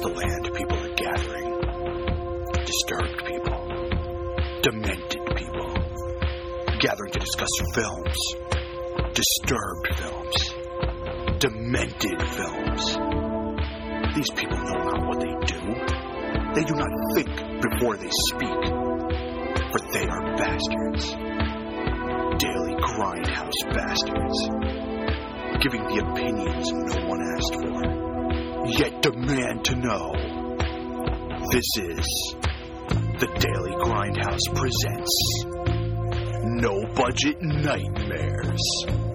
the land, people are gathering. Disturbed people. Demented people. Gathering to discuss films. Disturbed films. Demented films. These people know not what they do. They do not think before they speak. For they are bastards. Daily grindhouse bastards. Giving the opinions no one asked for. Yet demand to know. This is the Daily Grindhouse presents No Budget Nightmares.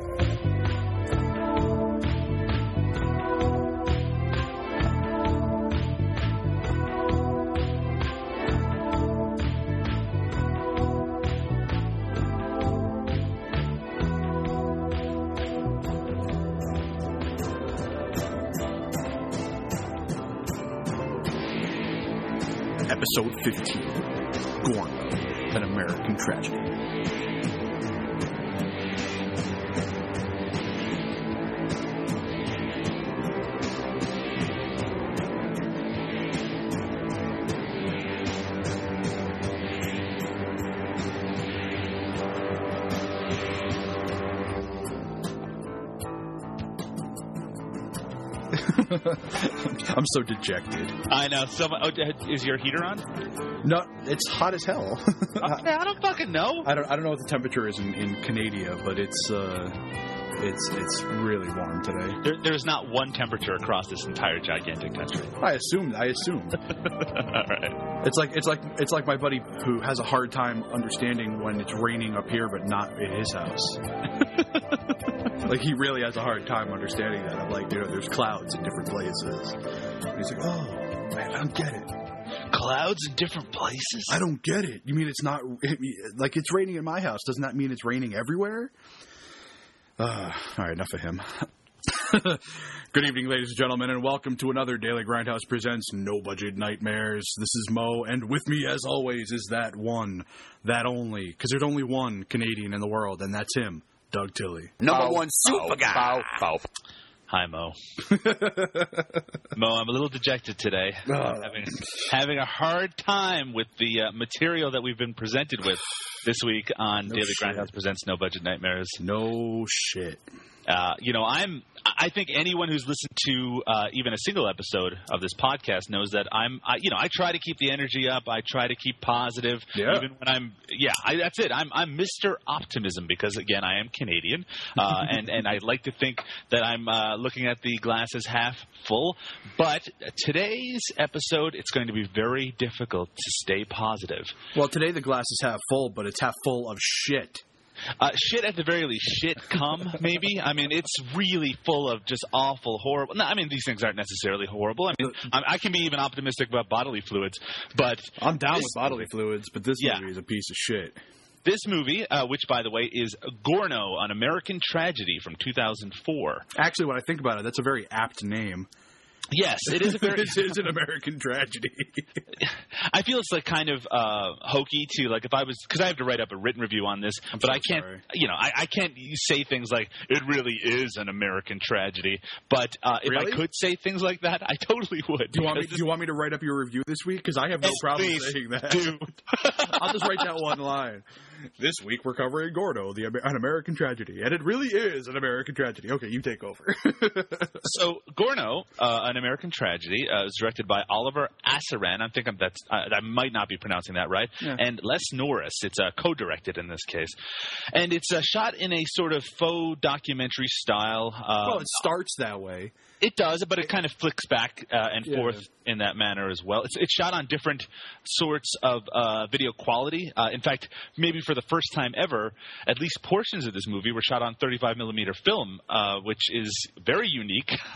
So dejected. I know. Someone, oh, is your heater on? No, it's hot as hell. Okay, I don't fucking know. I don't. I don't know what the temperature is in, in Canada, but it's uh, it's it's really warm today. There, there's not one temperature across this entire gigantic country. I assume. I assume. All right. It's like it's like it's like my buddy who has a hard time understanding when it's raining up here, but not in his house. like he really has a hard time understanding that. I'm like, dude, there's clouds in different places. And he's like, oh man, I don't get it. Clouds in different places. I don't get it. You mean it's not like it's raining in my house? Doesn't that mean it's raining everywhere? Uh, all right, enough of him. Good evening, ladies and gentlemen, and welcome to another Daily Grindhouse Presents No Budget Nightmares. This is Mo, and with me, as always, is that one, that only, because there's only one Canadian in the world, and that's him, Doug Tilley. Number one super guy. Bow, bow. Hi, Mo. Mo, I'm a little dejected today. Having, having a hard time with the uh, material that we've been presented with this week on No Daily shit. Grindhouse Presents No Budget Nightmares. no shit. Uh, you know, I'm. I think anyone who's listened to uh, even a single episode of this podcast knows that I'm. I, you know, I try to keep the energy up. I try to keep positive, Yeah. even when I'm. Yeah, I, that's it. I'm. I'm Mr. Optimism because again, I am Canadian, uh, and and I like to think that I'm uh, looking at the glass as half full. But today's episode, it's going to be very difficult to stay positive. Well, today the glass is half full, but it's half full of shit. Uh, shit at the very least. Shit come, maybe. I mean, it's really full of just awful, horrible. No, I mean, these things aren't necessarily horrible. I mean, I, I can be even optimistic about bodily fluids, but I'm down This- with bodily fluids, but this Yeah. movie is a piece of shit. this movie, uh, which by the way is Gorno, an American tragedy from 2004. Actually, when I think about it, that's a very apt name. Yes, it is a very. it is an American tragedy. I feel it's like kind of uh, hokey to like if I was because I have to write up a written review on this, but so I can't. sorry. You know, I, I can't say things like it really is an American tragedy. But uh, if Really? I could say things like that, I totally would. Do you want me? Do you want me to write up your review this week? Because I have no Yes, problem please. saying that. Dude. I'll just write that one line. This week we're covering Gorno, the an American tragedy, and it really is an American tragedy. Okay, you take over. So Gorno, uh, an American tragedy, uh, is directed by Oliver Assaran. I'm thinking that's uh, I might not be pronouncing that right. Yeah. And Les Norris. It's uh, co-directed in this case, and it's uh, shot in a sort of faux documentary style. Uh, well, it starts that way. It does, but it kind of flicks back uh, and Yeah. forth in that manner as well. It's, it's shot on different sorts of uh, video quality. Uh, in fact, maybe for the first time ever, at least portions of this movie were shot on 35 millimeter film, uh, which is very unique.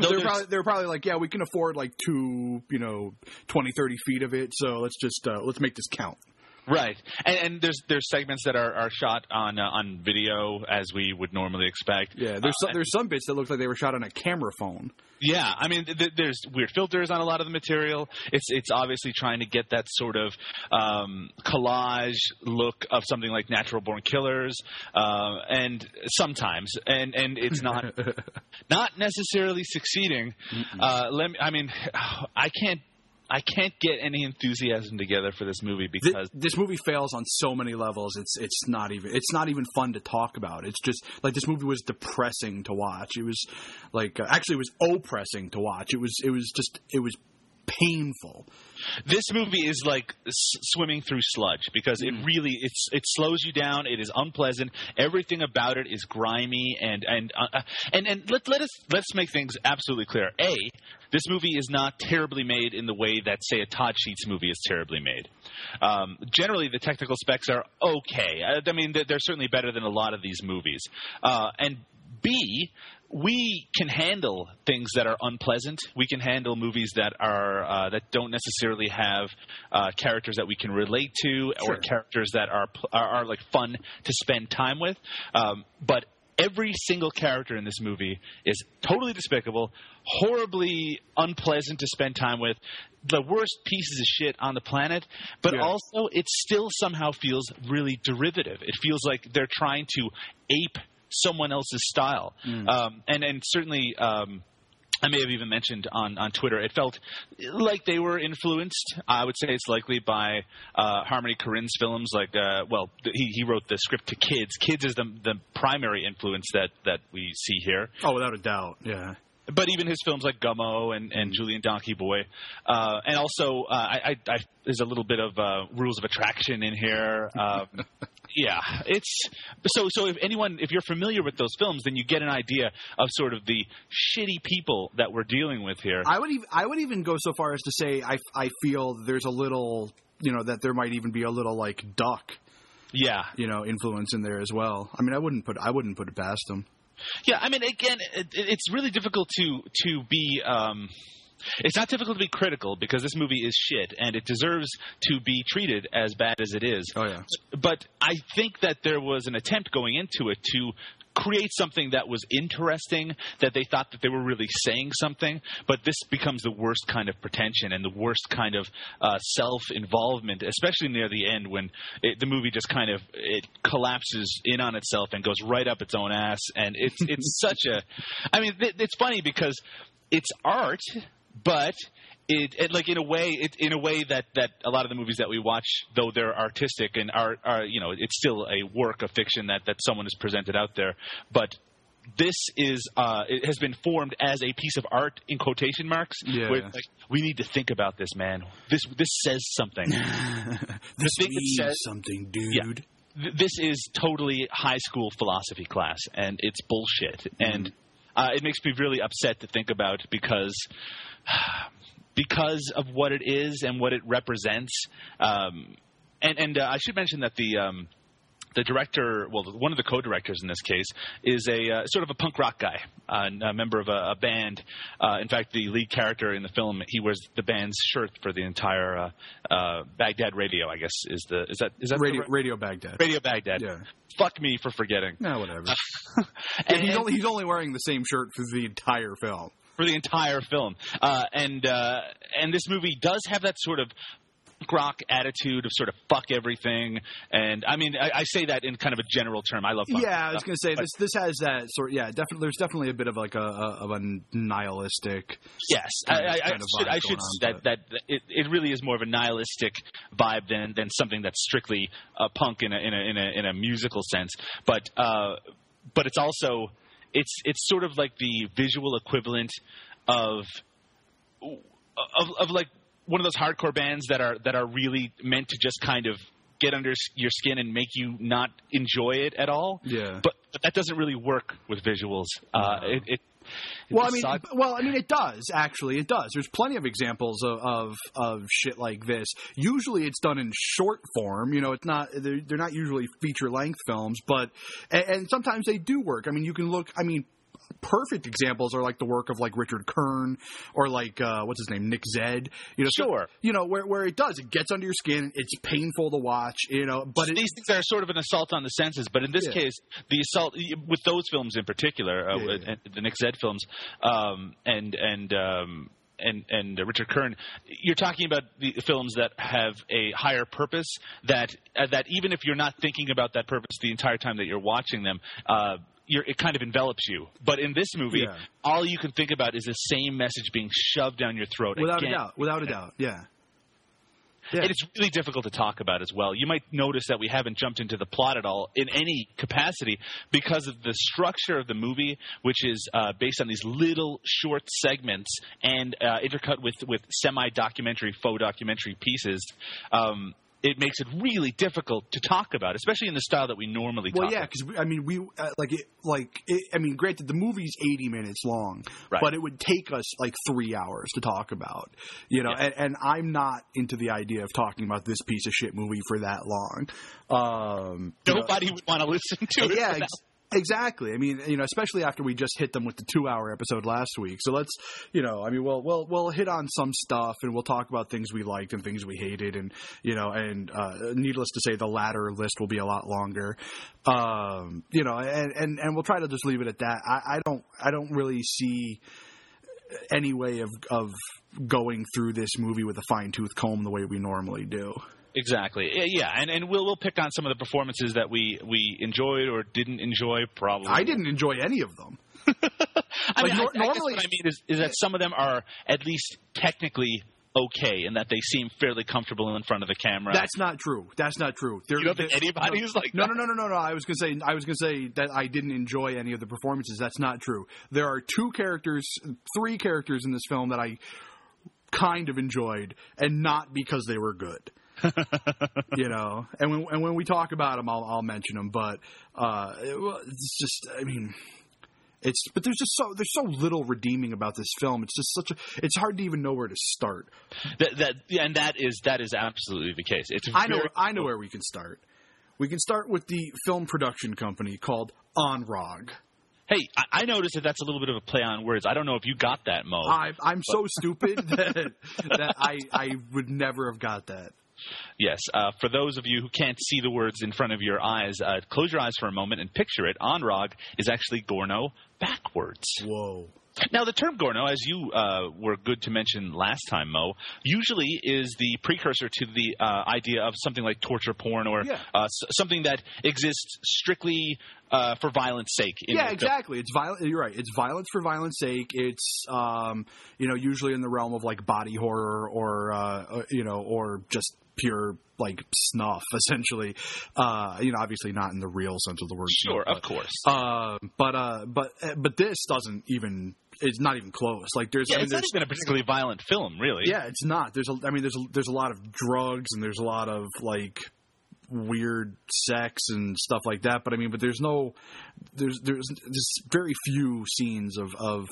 they're probably they're probably like, yeah, we can afford like two, you know, 20, 30 feet of it, so let's just uh, let's make this count. Right, and, and there's there's segments that are, are shot on uh, on video as we would normally expect. Yeah, there's Uh, some, there's some bits that look like they were shot on a camera phone. Yeah, I mean, th- th- there's weird filters on a lot of the material. It's it's obviously trying to get that sort of um, collage look of something like Natural Born Killers, uh, and sometimes, and and it's not not necessarily succeeding. Uh, let me, I mean, I can't. I can't get any enthusiasm together for this movie because this movie fails on so many levels. It's it's not even it's not even fun to talk about. It's just like this movie was depressing to watch. It was like uh, actually it was oppressing to watch. It was it was just it was painful. this movie is like s- swimming through sludge because it really it's it slows you down. It is unpleasant. Everything about it is grimy and and uh, uh, and and let let us let's make things absolutely clear. A, this movie is not terribly made in the way that say a Todd Sheets movie is terribly made. Um, generally, the technical specs are okay. I, I mean, they're, they're certainly better than a lot of these movies. Uh, and B, we can handle things that are unpleasant. We can handle movies that are uh, that don't necessarily have uh, characters that we can relate to, Sure. or characters that are, are are like fun to spend time with. Um, but every single character in this movie is totally despicable, horribly unpleasant to spend time with, the worst pieces of shit on the planet. But Yeah. also, it still somehow feels really derivative. It feels like they're trying to ape someone else's style. Um, and and certainly. Um, I may have even mentioned on, on Twitter. It felt like they were influenced. I would say it's likely by uh, Harmony Korine's films. Like, uh, well, th- he he wrote the script to Kids. Kids is the the primary influence that that we see here Oh, without a doubt. Yeah. But even his films like Gummo and, and Julien Donkey Boy, uh, and also uh, I, I, I, there's a little bit of uh, Rules of Attraction in here. Um, yeah, it's so so. If anyone, if you're familiar with those films, then you get an idea of sort of the shitty people that we're dealing with here. I would even I would even go so far as to say I I feel there's a little you know that there might even be a little like duck yeah, you know influence in there as well. I mean I wouldn't put I wouldn't put it past them. Yeah, I mean, again, it, it's really difficult to to be. Um, it's not difficult to be critical because this movie is shit and it deserves to be treated as bad as it is. Oh yeah. But I think that there was an attempt going into it to create something that was interesting, that they thought that they were really saying something, but this becomes the worst kind of pretension and the worst kind of uh, self-involvement, especially near the end when it, the movie just kind of it collapses in on itself and goes right up its own ass, and it's it's such a, I mean, th- it's funny because it's art, but it, it like in a way it, in a way that that a lot of the movies that we watch though they're artistic and are are you know it's still a work of fiction that that someone has presented out there but this is uh, it has been formed as a piece of art in quotation marks. Yeah. Where, like, we need to think about this, man. This this says something. this means says- something, dude. Yeah. Th- this is totally high school philosophy class, and it's bullshit. And uh, it makes me really upset to think about because because of what it is and what it represents. Um, and and uh, I should mention that the. Um, the director, well, one of the co-directors in this case, is a uh, sort of a punk rock guy, uh, a member of a, a band. Uh, in fact, the lead character in the film, he wears the band's shirt for the entire uh, uh, Baghdad Radio. I guess is the is that is that the Radio right- Radio Baghdad. Radio Baghdad. Yeah. Fuck me for forgetting. No, whatever. And, he's and only he's only wearing the same shirt for the entire film. For the entire film, uh, and uh, and this movie does have that sort of rock attitude of sort of fuck everything. And I mean, I, I say that in kind of a general term. I love. Yeah, I was gonna say this. This has that sort. Yeah, definitely. There's definitely a bit of like a, a of a nihilistic. Yes, I, kind of- I, I kind of should, I should on, that that it, it really is more of a nihilistic vibe than than something that's strictly uh, punk in a in a in a in a musical sense. But uh, but it's also it's it's sort of like the visual equivalent of of of like one of those hardcore bands that are that are really meant to just kind of get under your skin and make you not enjoy it at all. Yeah. But, but that doesn't really work with visuals. Uh, No. it, it Well, I mean, sucks. well, I mean, it does actually. It does. There's plenty of examples of of, of shit like this. Usually, it's done in short form. You know, it's not. They're, they're not usually feature length films, but and, and sometimes they do work. I mean, you can look. I mean. Perfect examples are like the work of like Richard Kern or like uh, what's his name Nick Zedd. You know, so- Sure. you know where where it does it gets under your skin. It's painful to watch. You know, but it, these things are sort of an assault on the senses, but in this Yeah. case, the assault with those films in particular, uh, Yeah, yeah. the Nick Zedd films, um, and and um, and and uh, Richard Kern, you're talking about the films that have a higher purpose. That uh, that even if you're not thinking about that purpose the entire time that you're watching them. Uh, you're, it kind of envelops you, but in this movie, Yeah. all you can think about is the same message being shoved down your throat. without again. a doubt, without a doubt, yeah. Yeah. And it's really difficult to talk about as well. You might notice that we haven't jumped into the plot at all in any capacity because of the structure of the movie, which is uh, based on these little short segments and uh, intercut with, with semi documentary, faux documentary pieces. Um, it makes it really difficult to talk about, especially in the style that we normally Well, talk yeah, about. because I mean, we uh, like it, like it, I mean, granted, the movie's eighty minutes long, Right. but it would take us like three hours to talk about, you know. Yeah. And, and I'm not into the idea of talking about this piece of shit movie for that long. Um, you know, Nobody would want to listen to it. yeah, for that ex- exactly. I mean, you know, especially after we just hit them with the two-hour episode last week. So let's, you know, I mean, we'll we'll we'll hit on some stuff and we'll talk about things we liked and things we hated, and you know, and uh, needless to say, the latter list will be a lot longer. Um, you know, and and and we'll try to just leave it at that. I, I don't I don't really see any way of of going through this movie with a fine tooth comb the way we normally do. Exactly. Yeah, and and we'll we'll pick on some of the performances that we we enjoyed or didn't enjoy. Probably. I didn't enjoy any of them. I Like, mean, nor- I, I normally- what I mean is, is that some of them are at least technically okay, and that they seem fairly comfortable in front of the camera. That's not true. That's not true. There, You don't think anybody no, like no, that? no, no, no, no, no. I was gonna say I was gonna say that I didn't enjoy any of the performances. That's not true. There are two characters, three characters in this film that I kind of enjoyed, and not because they were good. you know, and when and when we talk about them, I'll I'll mention them. But uh, it, it's just, I mean. It's but there's just so there's so little redeeming about this film. It's just such a it's hard to even know where to start. that, that yeah, and that is that is absolutely the case. It's I know I know where we can start. We can start with the film production company called Onrog. Hey, I, I noticed that that's a little bit of a play on words. I don't know if you got that, Mo. I, I'm so stupid that, that I I would never have got that. Yes. Uh, for those of you who can't see the words in front of your eyes, uh, close your eyes for a moment and picture it. Onrog is actually Gorno backwards. Whoa. Now, the term Gorno, as you uh, were good to mention last time, Mo, usually is the precursor to the uh, idea of something like torture porn or Yeah. uh, s- something that exists strictly uh, for violence sake. In yeah, exactly. It's violent. You're right. It's violence for violence sake. It's um, you know usually in the realm of like body horror or uh, uh, you know or just pure like snuff essentially. Uh, you know, obviously not in the real sense of the word. Sure, snuff, of course. but, uh, but uh, but uh, but this doesn't even. It's not even close. Like there's. yeah, I mean, it's not there's even a particularly violent film, really. Yeah, it's not. There's a. I mean, there's a, there's a lot of drugs and there's a lot of like weird sex and stuff like that. But I mean, but there's no. There's there's there's very few scenes of of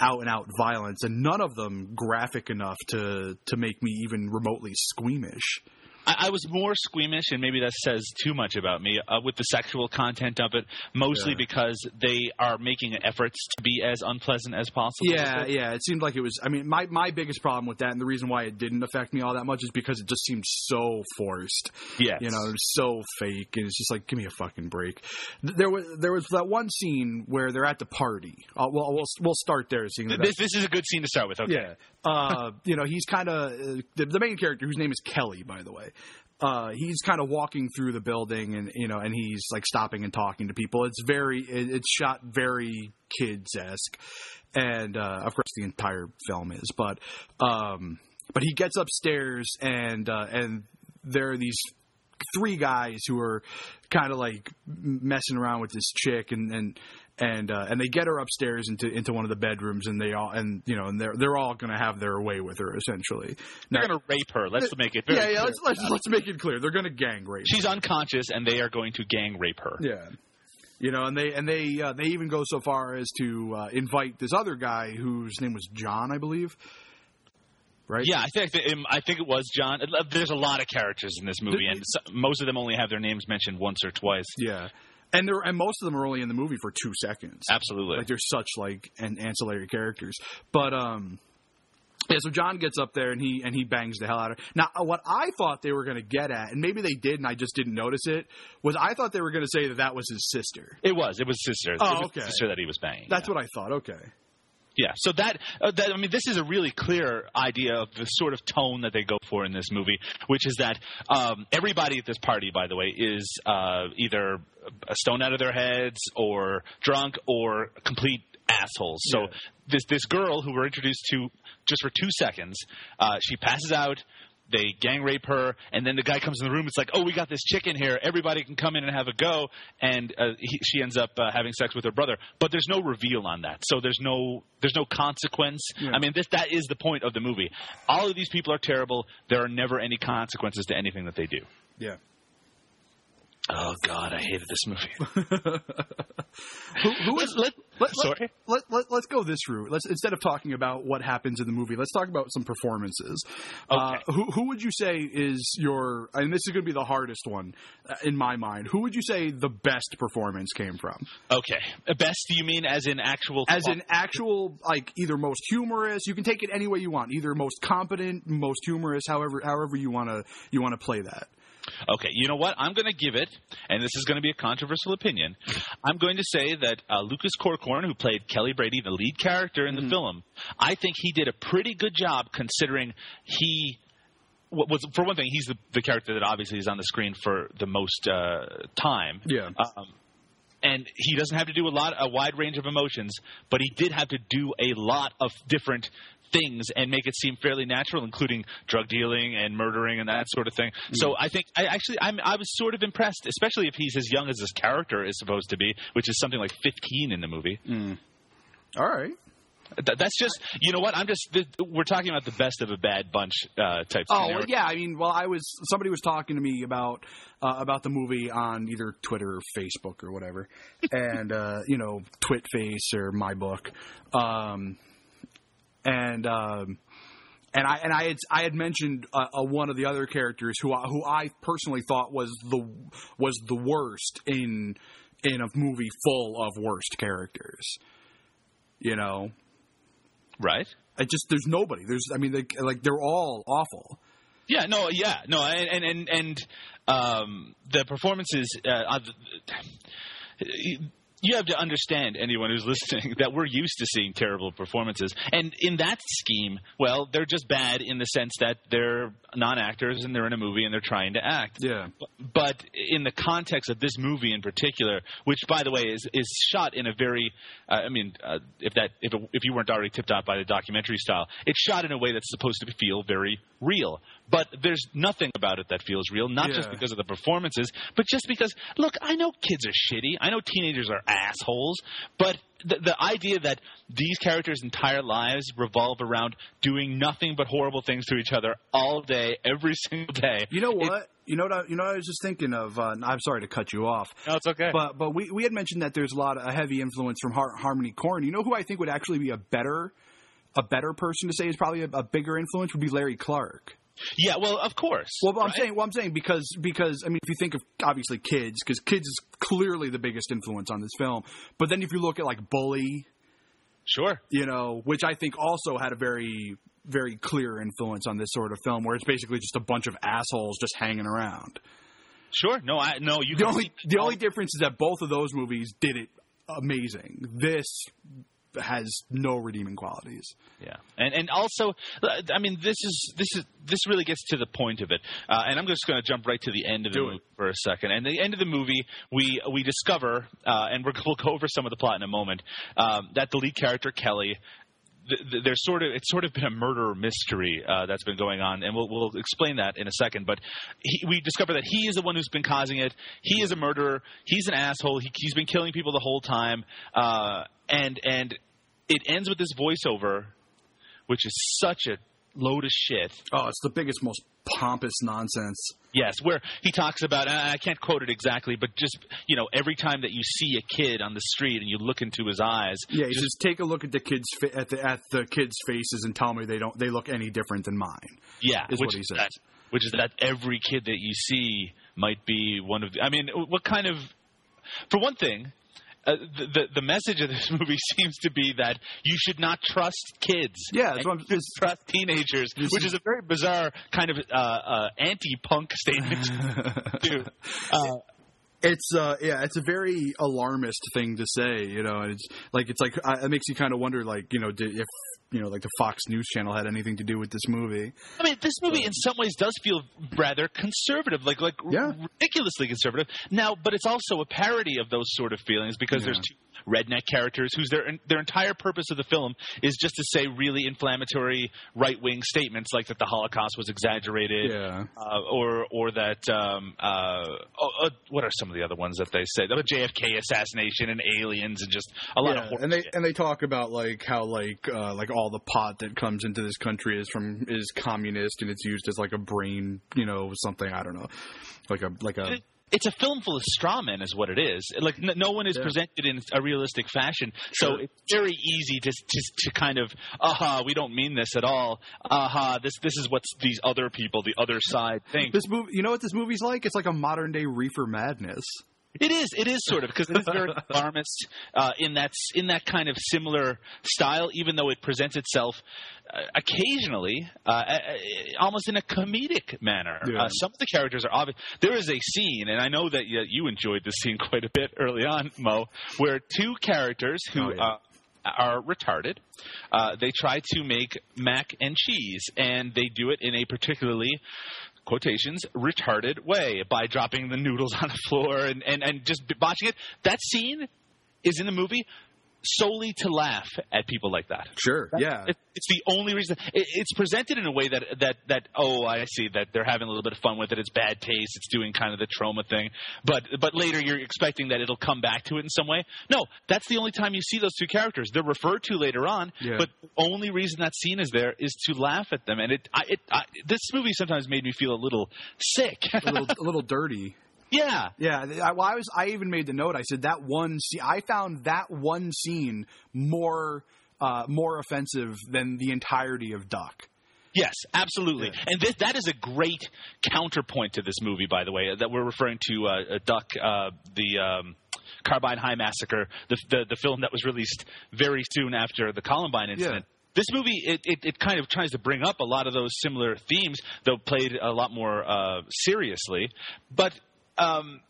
out and out violence, and none of them graphic enough to to make me even remotely squeamish. I, I was more squeamish, and maybe that says too much about me, uh, with the sexual content of it, mostly Yeah. because they are making efforts to be as unpleasant as possible. Yeah, yeah. It seemed like it was. I mean, my my biggest problem with that, and the reason why it didn't affect me all that much, is because it just seemed so forced. Yeah, You know, it was so fake, and it's just like, give me a fucking break. There was there was that one scene where they're at the party. Uh, well, we'll we'll start there. Seeing. This, this is a good scene to start with. Okay. Yeah. Uh, you know, he's kind of uh, the, the main character, whose name is Kelly, by the way. Uh, he's kind of walking through the building, and you know, and he's like stopping and talking to people. It's very, it, it's shot very kids esque, and uh, of course, the entire film is. But, um, but he gets upstairs, and uh, and there are these three guys who are kind of like messing around with this chick and and and uh, and they get her upstairs into into one of the bedrooms and they all and you know and they're they're all going to have their way with her essentially. They're going to rape her. Let's make it very yeah, yeah. clear. Let's, let's let's make it clear. They're going to gang rape. Her. She's unconscious, and they are going to gang rape her. Yeah. You know, and they and they uh, they even go so far as to uh, invite this other guy whose name was John, I believe. Right? Yeah, I think um, I think it was John. There's a lot of characters in this movie, and most of them only have their names mentioned once or twice. Yeah. And they're and most of them are only in the movie for two seconds. Absolutely. Like they're such like an ancillary characters. But um yeah, so John gets up there and he and he bangs the hell out of her. Now, what I thought they were going to get at, and maybe they did, and I just didn't notice it, was I thought they were going to say that that was his sister. it was. It was sister. Oh, it was okay. sister that he was banging. That's what I thought. Okay. Yeah, so that, uh, that I mean, this is a really clear idea of the sort of tone that they go for in this movie, which is that um, everybody at this party, by the way, is uh, either a stone out of their heads or drunk or complete assholes. So Yeah. this this girl who we're introduced to just for two seconds, uh, she passes out. They gang rape her, and then the guy comes in the room. It's like, oh, we got this chick in here. Everybody can come in and have a go. And uh, he, she ends up uh, having sex with her brother. But there's no reveal on that, so there's no there's no consequence. Yeah. I mean, this that is the point of the movie. All of these people are terrible. There are never any consequences to anything that they do. Yeah. Oh God, I hated this movie. Who, who is let, let, sorry. Let, let, let, us go this route. Let's instead of talking about what happens in the movie, let's talk about some performances. Uh, Okay. who who would you say is your? And this is going to be the hardest one uh, in my mind. Who would you say the best performance came from? Okay, best do you mean as in actual As in actual, like either most humorous. You can take it any way you want. Either most competent, most humorous. However, however you want to you want to play that. Okay, you know what? I'm going to give it, and this is going to be a controversial opinion. I'm going to say that uh, Lucas Corcoran, who played Kelly Brady, the lead character in the film, I think he did a pretty good job considering he was, for one thing, he's the, the character that obviously is on the screen for the most uh, time. Yeah. Um, and he doesn't have to do a lot, a wide range of emotions, but he did have to do a lot of different things and make it seem fairly natural, including drug dealing and murdering and that sort of thing. So I think I actually I'm, I was sort of impressed, especially if he's as young as this character is supposed to be, which is something like 15 in the movie. All right. Th- that's just you know what I'm just th- we're talking about the best of a bad bunch uh, type. Oh scenario. yeah. I mean, well, I was somebody was talking to me about uh, about the movie on either Twitter or Facebook or whatever, and uh, you know, Twitface or my book, um, and um, and I and I had I had mentioned uh, uh, one of the other characters who I, who I personally thought was the was the worst in in a movie full of worst characters. You know, right. I just there's nobody. There's I mean, they, like they're all awful. Yeah, no, yeah, no, and and and, and um, the performances. Uh, the- you have to understand anyone who's listening that we're used to seeing terrible performances, and in that scheme, well, they're just bad in the sense that they're non-actors and they're in a movie and they're trying to act. Yeah. But in the context of this movie in particular, which by the way is is shot in a very, uh, I mean, uh, if that if it, if you weren't already tipped off by the documentary style, it's shot in a way that's supposed to feel very real. But there's nothing about it that feels real, not just because of the performances, but just because look, I know kids are shitty, I know teenagers are assholes, but the, the idea that these characters' entire lives revolve around doing nothing but horrible things to each other all day, every single day. You know it- what? you know what? I, you know what I was just thinking of. Uh, I'm sorry to cut you off, no, it's okay. but but we, we had mentioned that there's a lot of a heavy influence from Har- Harmony Korine. You know who I think would actually be a better a better person to say is probably a, a bigger influence would be Larry Clark. Yeah, well, of course. Well, I'm saying, well, I'm saying because because I mean, if you think of obviously kids, because kids is clearly the biggest influence on this film. But then if you look at like Bully, Sure. you know, which I think also had a very very clear influence on this sort of film, where it's basically just a bunch of assholes just hanging around. Sure. No, I no. You The only the only difference is that both of those movies did it amazing. This has no redeeming qualities. Yeah, and and also, I mean, this is this is this really gets to the point of it. Uh, and I'm just going to jump right to the end of the Do movie for a second. And the end of the movie, we we discover, uh, and we're, we'll go over some of the plot in a moment, um, that the lead character Kelly. Th- th- There's sort of it's sort of been a murder mystery uh, that's been going on, and we'll we'll explain that in a second. But he, we discover that he is the one who's been causing it. He is a murderer. He's an asshole. He, he's been killing people the whole time, uh, and and it ends with this voiceover, which is such a load of shit. Oh, it's the biggest, most pompous nonsense. Yes, where he talks about, and I can't quote it exactly, but just you know, every time that you see a kid on the street and you look into his eyes, Yeah, he says, take a look at the kids fa- at the at the kids' faces and tell me they don't they look any different than mine. yeah, is which what he is says. that, which is that every kid that you see might be one of. The, I mean, what kind of for one thing, uh, the, the the message of this movie seems to be that you should not trust kids. Yeah, that's what I'm- trust teenagers, which is a very bizarre kind of uh, uh, anti-punk statement. too. Uh, It's uh yeah, it's a very alarmist thing to say, you know. And it's like it's like uh, it makes you kind of wonder, like you know, did, if you know, like the Fox News Channel had anything to do with this movie. I mean, this movie in some ways does feel rather conservative, like like Yeah. ridiculously conservative. Now, but it's also a parody of those sort of feelings because there's two redneck characters whose their their entire purpose of the film is just to say really inflammatory right wing statements like that the Holocaust was exaggerated, Yeah. uh, or or that um, uh, oh, uh, what are some of the other ones that they say? The JFK assassination and aliens and just a lot Yeah, of horror and they shit. and they talk about like how like uh, like all the pot that comes into this country is from is communist and it's used as like a brain, you know, something I don't know, like a like a it's a film full of straw men, is what it is. Like n- no one is Yeah. presented in a realistic fashion, so it's very easy to, to to kind of, aha, we don't mean this at all. Aha, this this is what these other people, the other side, think. this movie. You know what this movie's like? It's like a modern day Reefer Madness. It is. It is sort of because it is very alarmist uh, in that in that kind of similar style, even though it presents itself uh, occasionally uh, almost in a comedic manner. Yeah. Uh, some of the characters are obvious. There is a scene, and I know that you, you enjoyed this scene quite a bit early on, Mo, where two characters who. Oh, yeah. uh, are retarded. Uh, they try to make mac and cheese, and they do it in a particularly quotations retarded way by dropping the noodles on the floor and, and, and just botching it. That scene is in the movie solely to laugh at people like that. Sure. Yeah. It, it's the only reason. It, it's presented in a way that that that oh, I see that they're having a little bit of fun with it. It's bad taste. It's doing kind of the Troma thing. But but later you're expecting that it'll come back to it in some way. No, that's the only time you see those two characters. They're referred to later on. Yeah. But the only reason that scene is there is to laugh at them. And it I, it I, this movie sometimes made me feel a little sick. a little a little dirty. yeah. Yeah, I, well, I was. I even made the note. I said that one. scene. I found that one scene more uh, more offensive than the entirety of Duck. Yes, absolutely. Yeah. And this, that is a great counterpoint to this movie, by the way, that we're referring to uh, uh, Duck, uh, the um, Carbine High Massacre, the, the, the film that was released very soon after the Columbine incident. This movie, it, it, it kind of tries to bring up a lot of those similar themes, though played a lot more uh, seriously. But um,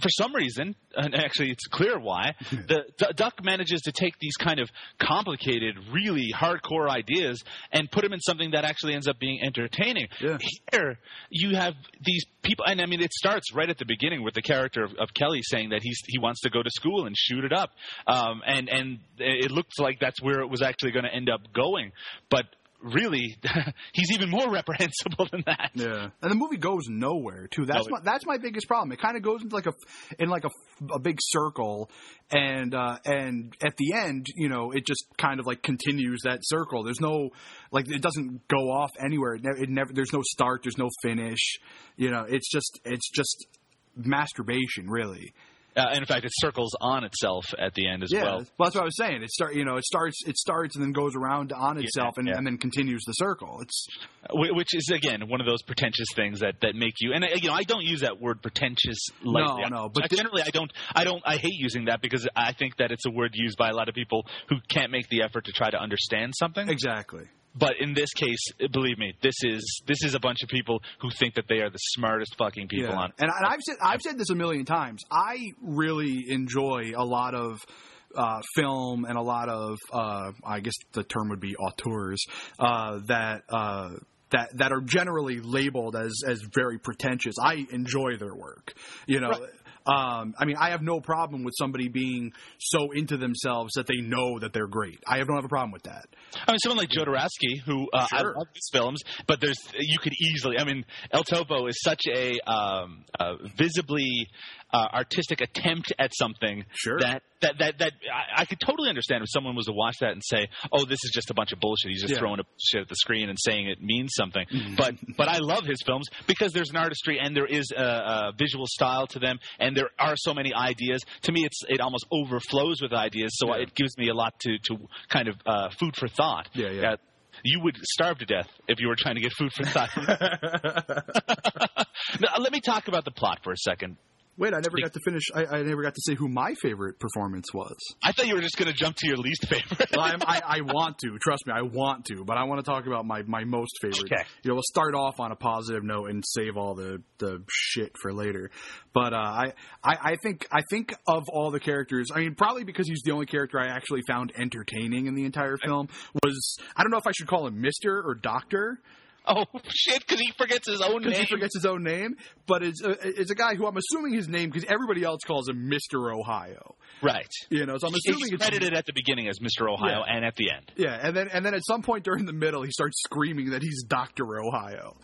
for some reason, and actually it's clear why, the D- Duck manages to take these kind of complicated, really hardcore ideas and put them in something that actually ends up being entertaining. Yeah. Here, you have these people, and I mean, it starts right at the beginning with the character of, of Kelly saying that he's he wants to go to school and shoot it up, um, and and it looks like that's where it was actually going to end up going, but. Really, he's even more reprehensible than that. Yeah, and the movie goes nowhere too. That's No, my that's my biggest problem. It kind of goes into like a in like a, a big circle, and uh, and at the end, you know, it just kind of like continues that circle. There's no like it doesn't go off anywhere. It, it never. There's no start. There's no finish. You know, it's just it's just masturbation, really. Uh, and in fact, it circles on itself at the end as Yeah, well. well, that's what I was saying. It start, you know, it starts, it starts, and then goes around on itself, and, yeah. and then continues the circle. It's which is again one of those pretentious things that, that make you and uh, you know I don't use that word pretentious lightly. No, no, but I- thi- generally I don't I don't I hate using that because I think that it's a word used by a lot of people who can't make the effort to try to understand something. exactly. But in this case, believe me, this is this is a bunch of people who think that they are the smartest fucking people on. And, and I've said I've said this a million times. I really enjoy a lot of uh, film and a lot of uh, I guess the term would be auteurs uh, that. Uh, that, that are generally labeled as, as very pretentious. I enjoy their work. You know, um, I mean, I have no problem with somebody being so into themselves that they know that they're great. I don't have a problem with that. I mean, someone like Jodorowsky, who uh, I love his films, but there's you could easily. I mean, El Topo is such a um, uh, visibly uh, artistic attempt at something Sure. that that that, that I, I could totally understand if someone was to watch that and say, "Oh, this is just a bunch of bullshit. He's just Yeah. throwing a shit at the screen and saying it means something." but but I love his films because there's an artistry and there is a, a visual style to them, and there are so many ideas. To me, it's it almost overflows with ideas, so Yeah. it gives me a lot to to kind of uh, food for thought. Yeah, yeah. Uh, you would starve to death if you were trying to get food for thought. now, let me talk about the plot for a second. Wait, I never got to finish. I, I never got to say who my favorite performance was. I thought you were just going to jump to your least favorite. well, I'm, I, I want to. Trust me, I want to. But I want to talk about my, my most favorite. Okay. You know, we'll start off on a positive note and save all the, the shit for later. But uh, I, I I think I think of all the characters. I mean, probably because he's the only character I actually found entertaining in the entire film. Was I don't know if I should call him Mister or Doctor. Oh shit! Because he forgets his own because name. he forgets his own name. But it's a, it's a guy who I'm assuming his name because everybody else calls him Mister Ohio. right. You know, so I'm assuming He's it's credited at the beginning as Mr. Ohio Yeah. and at the end. Yeah, and then and then at some point during the middle, he starts screaming that he's Doctor Ohio.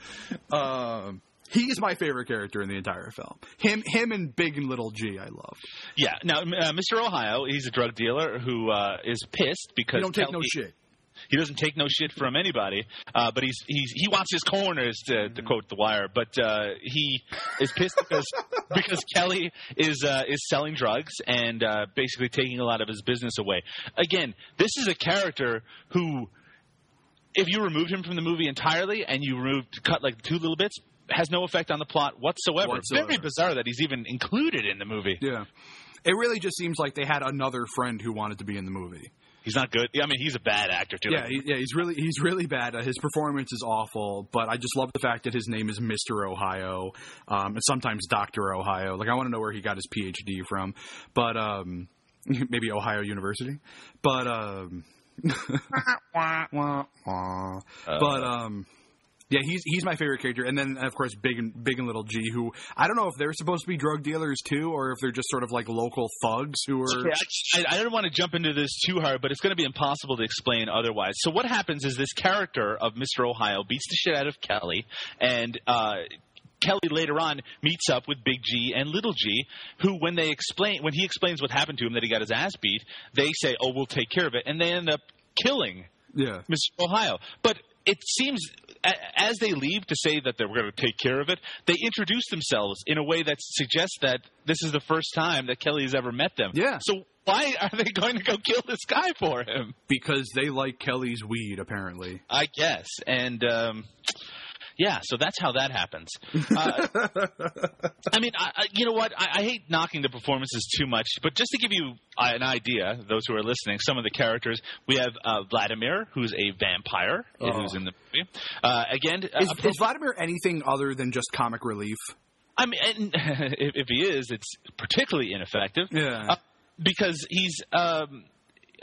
Um, he is my favorite character in the entire film. Him, him, and Big and Little G, I love. Yeah. Now, uh, Mr. Ohio, he's a drug dealer who uh, is pissed because He don't take no shit. He doesn't take no shit from anybody, uh, but he's he's he wants his corners to, to quote the wire. But uh, he is pissed because because Kelly is uh, is selling drugs and uh, basically taking a lot of his business away. Again, this is a character who, if you removed him from the movie entirely and you removed cut like two little bits, has no effect on the plot whatsoever. Whatsoever. Very bizarre that he's even included in the movie. Yeah, it really just seems like they had another friend who wanted to be in the movie. He's not good. I mean, he's a bad actor too. Yeah, he, yeah, he's really he's really bad. Uh, his performance is awful, but I just love the fact that his name is Mister Ohio, um, and sometimes Doctor Ohio. Like I want to know where he got his PhD from, but um, maybe Ohio University. But um, but um. Yeah, he's he's my favorite character, and then of course Big and Big and Little G, who I don't know if they're supposed to be drug dealers too, or if they're just sort of like local thugs who are. Yeah, I, I don't want to jump into this too hard, but it's going to be impossible to explain otherwise. So what happens is this character of Mr. Ohio beats the shit out of Kelly, and uh, Kelly later on meets up with Big G and Little G, who when they explain when he explains what happened to him that he got his ass beat, they say, "Oh, we'll take care of it," and they end up killing Yeah, Mr. Ohio. But it seems as they leave to say that they're going to take care of it, they introduce themselves in a way that suggests that this is the first time that Kelly has ever met them. Yeah. So why are they going to go kill this guy for him? because they like Kelly's weed, apparently. I guess. And um, yeah, so that's how that happens. Uh, I mean, I, you know what? I, I hate knocking the performances too much, but just to give you uh, an idea, those who are listening, some of the characters, we have uh, Vladimir, who's a vampire, Oh. who's in the movie. Uh, again, uh, Is, is Vladimir anything other than just comic relief? I mean, and if, if he is, it's particularly ineffective. Yeah. Uh, because he's um,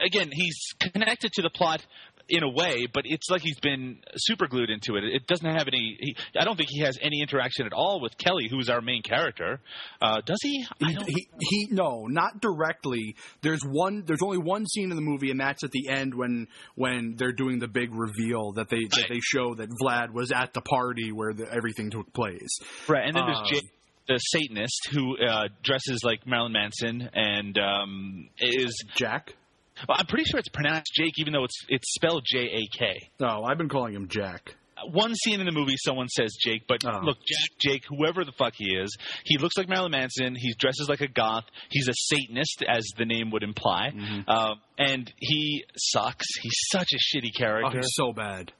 again he's connected to the plot in a way, but it's like he's been super glued into it. It doesn't have any. He, I don't think he has any interaction at all with Kelly, who's our main character. Uh, does he? I He, he, he no, not directly. There's one. There's only one scene in the movie, and that's at the end when when they're doing the big reveal that they that Right. they show that Vlad was at the party where the, everything took place. right, and then um, there's Jake, the Satanist, who uh, dresses like Marilyn Manson and um, is. Jack. Well, I'm pretty sure it's pronounced Jake, even though it's it's spelled J A K. No, I've been calling him Jack. one scene in the movie, someone says Jake, but Oh. look, Jack, Jake, whoever the fuck he is, he looks like Marilyn Manson. He dresses like a goth. He's a Satanist, as the name would imply, Mm-hmm. um, and he sucks. He's such a shitty Oh, character. he's so bad.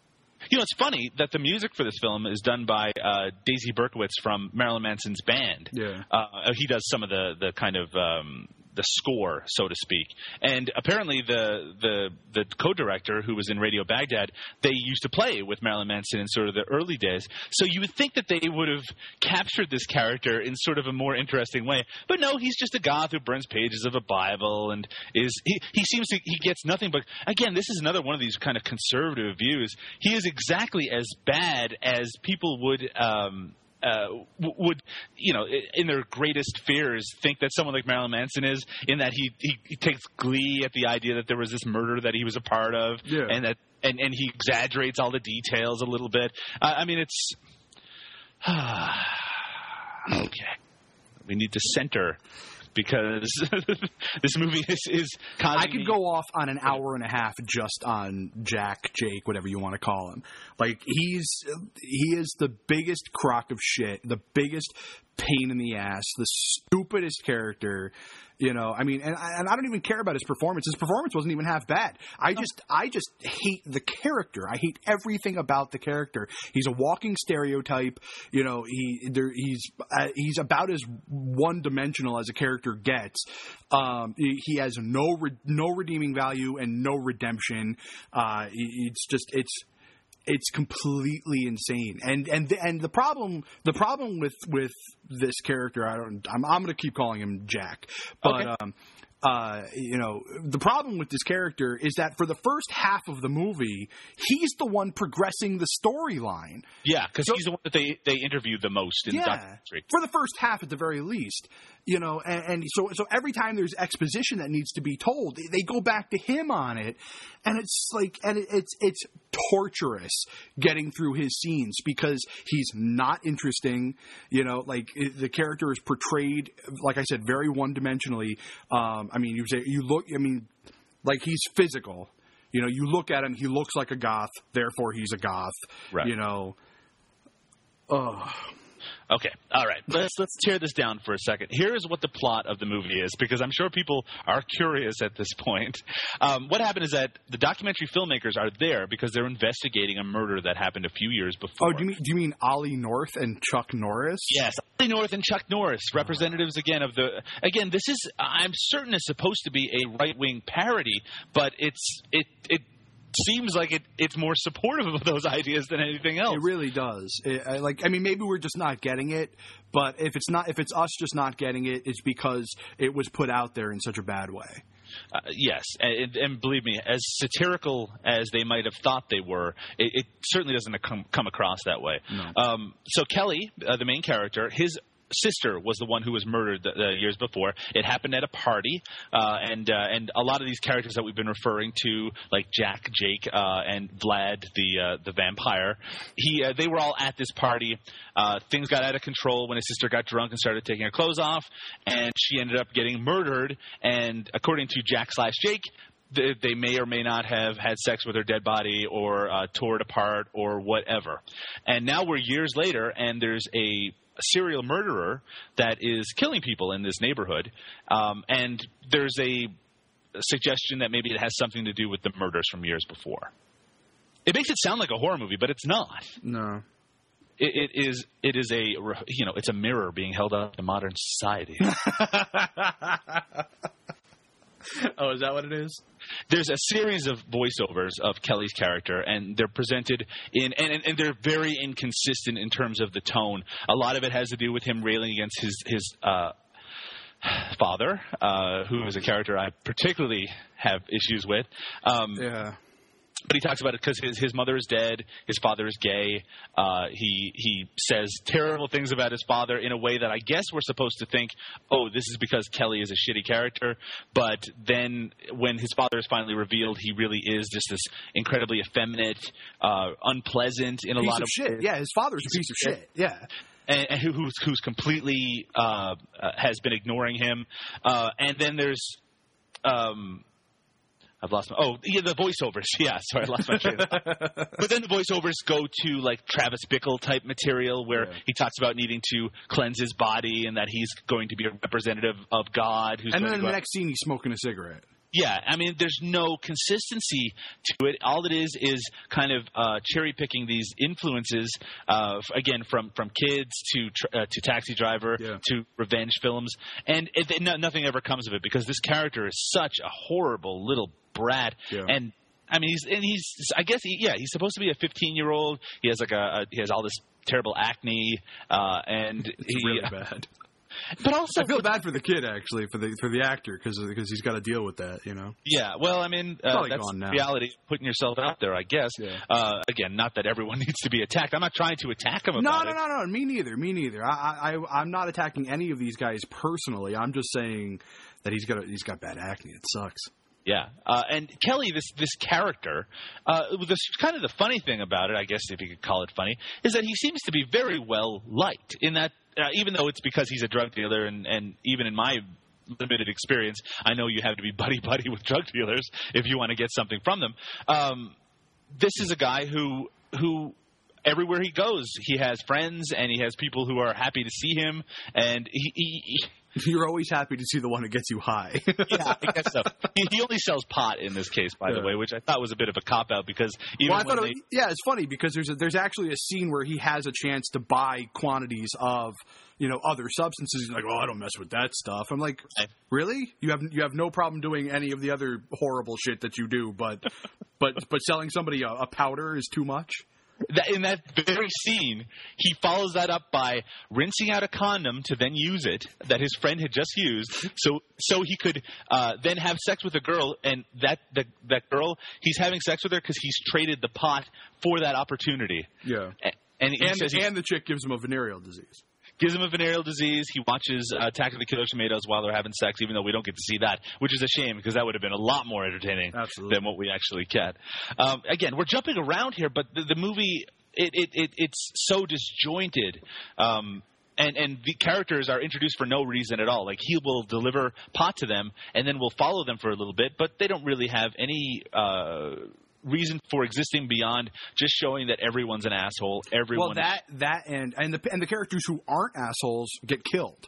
you know, it's funny that the music for this film is done by uh, Daisy Berkowitz from Marilyn Manson's band. Yeah. Uh, he does some of the the kind of um, the score, so to speak. And apparently, the the the co-director who was in Radio Baghdad, they used to play with Marilyn Manson in sort of the early days. So you would think that they would have captured this character in sort of a more interesting way. But no, he's just a goth who burns pages of a Bible and is he, he seems to he gets nothing but again, this is another one of these kind of conservative views. He is exactly as bad as people would um uh, would you know in their greatest fears think that someone like Marilyn Manson is in that he, he he takes glee at the idea that there was this murder that he was a part of Yeah. and that and and he exaggerates all the details a little bit. Uh, I mean it's okay. We need to center because this movie is, is I could me- go off on an hour and a half just on Jack, Jake, whatever you want to call him. Like he's he is the biggest crock of shit, the biggest pain in the ass, the stupidest character. You know, I mean, and, and I don't even care about his performance. His performance wasn't even half bad. I just, I just hate the character. I hate everything about the character. He's a walking stereotype. You know, he, there, he's, uh, he's about as one dimensional as a character gets. Um, he, he has no, re- no redeeming value and no redemption. Uh, it's just, it's, it's completely insane. And and and the problem the problem with with this character, I don't I'm I'm going to keep calling him Jack. But Okay. um uh, you know, the problem with this character is that for the first half of the movie, he's the one progressing the storyline. Yeah, because So- he's the one that they, they interviewed the most in the Yeah, documentary. for the first half at the very least, you know, and, and so so every time there's exposition that needs to be told, they, they go back to him on it, and it's like, and it, it's it's torturous getting through his scenes because he's not interesting, you know, like the character is portrayed, like I said, very one dimensionally. Um, I mean, you say you look, I mean, like he's physical. You know, you look at him, he looks like a goth, therefore he's a goth. Right. You know, oh, Okay, all right. Let's let's tear this down for a second. Here is what the plot of the movie is, because I'm sure people are curious at this point. Um, what happened is that the documentary filmmakers are there because they're investigating a murder that happened a few years before. Oh, do you mean do you mean Ollie North and Chuck Norris? Yes, North and Chuck Norris, representatives again of the. Again, this is I'm certain is supposed to be a right wing parody, but it's it it seems like it it's more supportive of those ideas than anything else. It really does. It, I, like, I mean, maybe we're just not getting it, but if it's not, if it's us just not getting it, it's because it was put out there in such a bad way. Uh, yes, and, and believe me, as satirical as they might have thought they were, it, it certainly doesn't come, come across that way. Um, so Kelly, uh, the main character, his sister was the one who was murdered the, the years before. It happened at a party, uh, and uh, and a lot of these characters that we've been referring to, like Jack, Jake, uh, and Vlad, the uh, the vampire, he uh, they were all at this party. Things got out of control when his sister got drunk and started taking her clothes off, and she ended up getting murdered. And according to Jack slash Jake, they may or may not have had sex with her dead body or uh, tore it apart or whatever. And now we're years later, and there's a serial murderer that is killing people in this neighborhood. Um, and there's a suggestion that maybe it has something to do with the murders from years before. It makes it sound like a horror movie, but it's not. No. It, it is. It is a. You know, it's a mirror being held up to modern society. oh, is that what it is? there's a series of voiceovers of Kelly's character, and they're presented in, and, and, and they're very inconsistent in terms of the tone. A lot of it has to do with him railing against his his uh, father, uh, who is a character I particularly have issues with. Um, Yeah. But he talks about it because his, his mother is dead, his father is gay. Uh, he he says terrible things about his father in a way that I guess we're supposed to think, oh, this is because Kelly is a shitty character. But then when his father is finally revealed, he really is just this incredibly effeminate, uh, unpleasant in a Piece lot of of shit. Yeah, his father's a piece of shit. Yeah. and, and who, who's who's completely uh, uh, has been ignoring him. Uh, and then there's, um, I've lost my oh yeah the voiceovers yeah sorry I lost my train. of thought. but then the voiceovers go to like Travis Bickle type material where Yeah. he talks about needing to cleanse his body and that he's going to be a representative of God. Who's And then the out- next scene, he's smoking a cigarette. Yeah, I mean, there's no consistency to it. All it is is kind of uh, cherry picking these influences, uh, again, from from kids to uh, to Taxi Driver Yeah. to revenge films, and it, it- no, nothing ever comes of it because this character is such a horrible little brat, Yeah. and. I mean, he's and he's. I guess, he, yeah, he's supposed to be a 15 year old. He has like a, a he has all this terrible acne, uh, and he. really bad. But also, I feel bad for the kid actually, for the for the actor, because because he's got to deal with that. You know. Yeah, well, I mean, uh, that's reality. Putting yourself out there, I guess. Yeah. Uh, again, not that everyone needs to be attacked. I'm not trying to attack him No, no, it. no, no. Me neither. Me neither. I, I, I'm not attacking any of these guys personally. I'm just saying that he's got a, he's got bad acne. It sucks. Yeah, uh, and Kelly, this this character, uh, this kind of the funny thing about it, I guess if you could call it funny, is that he seems to be very well liked. In that, uh, even though it's because he's a drug dealer, and and even in my limited experience, I know you have to be buddy buddy with drug dealers if you want to get something from them. Um, this is a guy who who everywhere he goes, he has friends and he has people who are happy to see him, and he. he, he You're always happy to see the one that gets you high. yeah, I guess so. He, he only sells pot in this case, by Yeah. the way, which I thought was a bit of a cop out because even well, when they, it, yeah, it's funny because there's a, there's actually a scene where he has a chance to buy quantities of you know other substances. He's like, "Oh, I don't mess with that stuff." I'm like, "Really? You have you have no problem doing any of the other horrible shit that you do, but but but selling somebody a, a powder is too much." That, in that very scene, he follows that up by rinsing out a condom to then use it that his friend had just used, so so he could uh, then have sex with a girl, and that the, that girl he's having sex with her because he's traded the pot for that opportunity. Yeah. And And he and the chick gives him a venereal disease. Gives him a venereal disease. He watches uh, Attack of the Killer Tomatoes while they're having sex, even though we don't get to see that, which is a shame because that would have been a lot more entertaining Absolutely. than what we actually get. Um, again, we're jumping around here, but the, the movie it, it, it it's so disjointed. Um, and and the characters are introduced for no reason at all. Like he will deliver pot to them, and then we'll follow them for a little bit, but they don't really have any. Uh, Reason for existing beyond just showing that everyone's an asshole. Everyone, Well, that that and and the and the characters who aren't assholes get killed.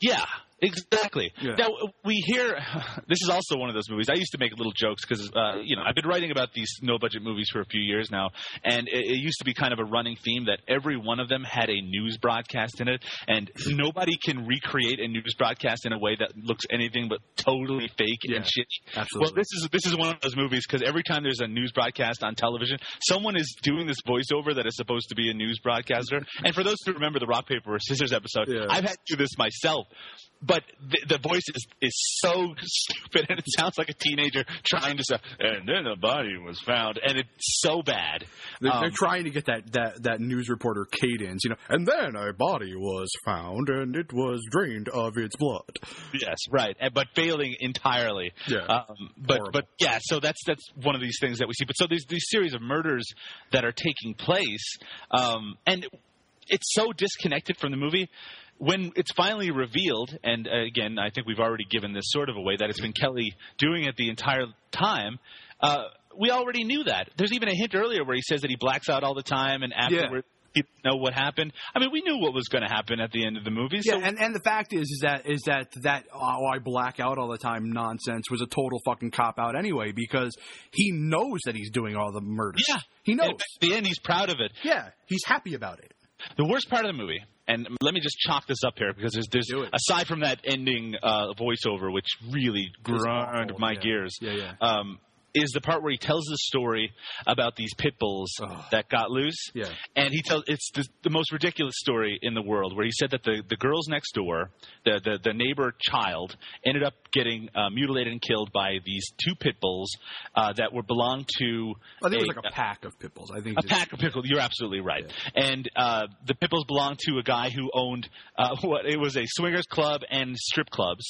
Yeah, exactly. Yeah. Now we hear this is also one of those movies. I used to make little jokes because uh, you know I've been writing about these no budget movies for a few years now, and it, it used to be kind of a running theme that every one of them had a news broadcast in it, and nobody can recreate a news broadcast in a way that looks anything but totally fake Yeah, and shit. absolutely. Well, this is this is one of those movies because every time there's a news broadcast on television, someone is doing this voiceover that is supposed to be a news broadcaster. And for those who remember the rock paper or scissors episode, Yeah. I've had to do this myself. But the, the voice is, is so stupid, and it sounds like a teenager trying to say, "And then a body was found," and it's so bad. They're, Um, they're trying to get that, that, that news reporter cadence, you know. And then a body was found, and it was drained of its blood. Yes, right, and- but failing entirely. Yeah. Um, but Horrible. but yeah, so that's that's one of these things that we see. But so these these series of murders that are taking place, um, and it's so disconnected from the movie. When it's finally revealed, and uh, again, I think we've already given this sort of away that it's been Kelly doing it the entire time. Uh, we already knew that. There's even a hint earlier where he says that he blacks out all the time, and afterward he didn't know what happened. I mean, we knew what was going to happen at the end of the movie. Yeah, So and, and the fact is, is that is that that oh, I black out all the time nonsense was a total fucking cop out anyway because he knows that he's doing all the murders. Yeah. he knows. at the end, he's proud of it. Yeah, he's happy about it. The worst part of the movie, and let me just chalk this up here because there's, there's aside from that ending uh, voiceover, which really ground my yeah. gears, Yeah, yeah. Um, is the part where he tells the story about these pit bulls Oh. that got loose. Yeah. And he tells it's the, the most ridiculous story in the world where he said that the, the girls next door, the, the, the neighbor child, ended up getting uh, mutilated and killed by these two pit bulls uh, that were belonged to I think it was like a pack of pit bulls. I think a it's- pack of pickles. You're absolutely right. And uh, the pickles belonged to a guy who owned uh, what it was a swingers club and strip clubs.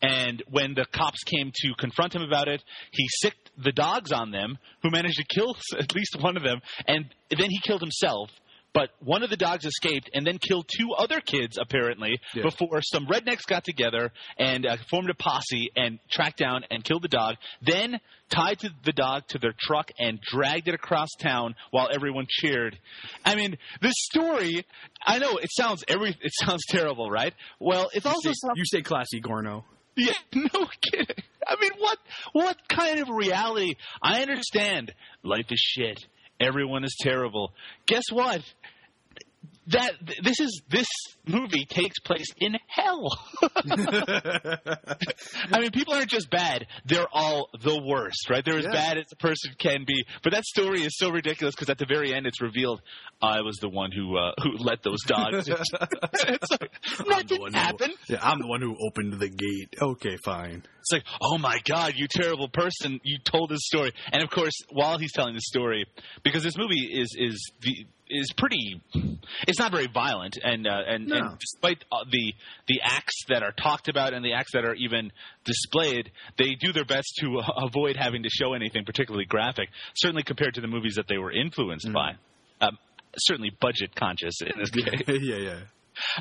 And when the cops came to confront him about it, he sicked the dogs on them, who managed to kill at least one of them, and then he killed himself. But one of the dogs escaped and then killed two other kids, apparently, Yeah. before some rednecks got together and uh, formed a posse and tracked down and killed the dog. Then tied to the dog to their truck and dragged it across town while everyone cheered. I mean, this story. I know it sounds every. It sounds terrible, right? Well, it's also You stay, you stay classy, Gorno. yeah, no kidding. I mean, what what kind of reality? I understand life is shit. Everyone is terrible. Guess what? That this is this movie takes place in hell. I mean, people aren't just bad; they're all the worst, right? They're as Yeah. bad as a person can be. But that story is so ridiculous because at the very end, it's revealed I was the one who uh, who let those dogs. in." it's like, that didn't one who- yeah, I'm the one who opened the gate. Okay, fine. It's like, oh my God, you terrible person! You told this story, and of course, while he's telling the story, because this movie is is the is pretty, it's not very violent, and uh, and, No. and despite uh, the the acts that are talked about and the acts that are even displayed, they do their best to uh, avoid having to show anything particularly graphic. Certainly compared to the movies that they were influenced by. Um, certainly budget conscious in this case. yeah, yeah.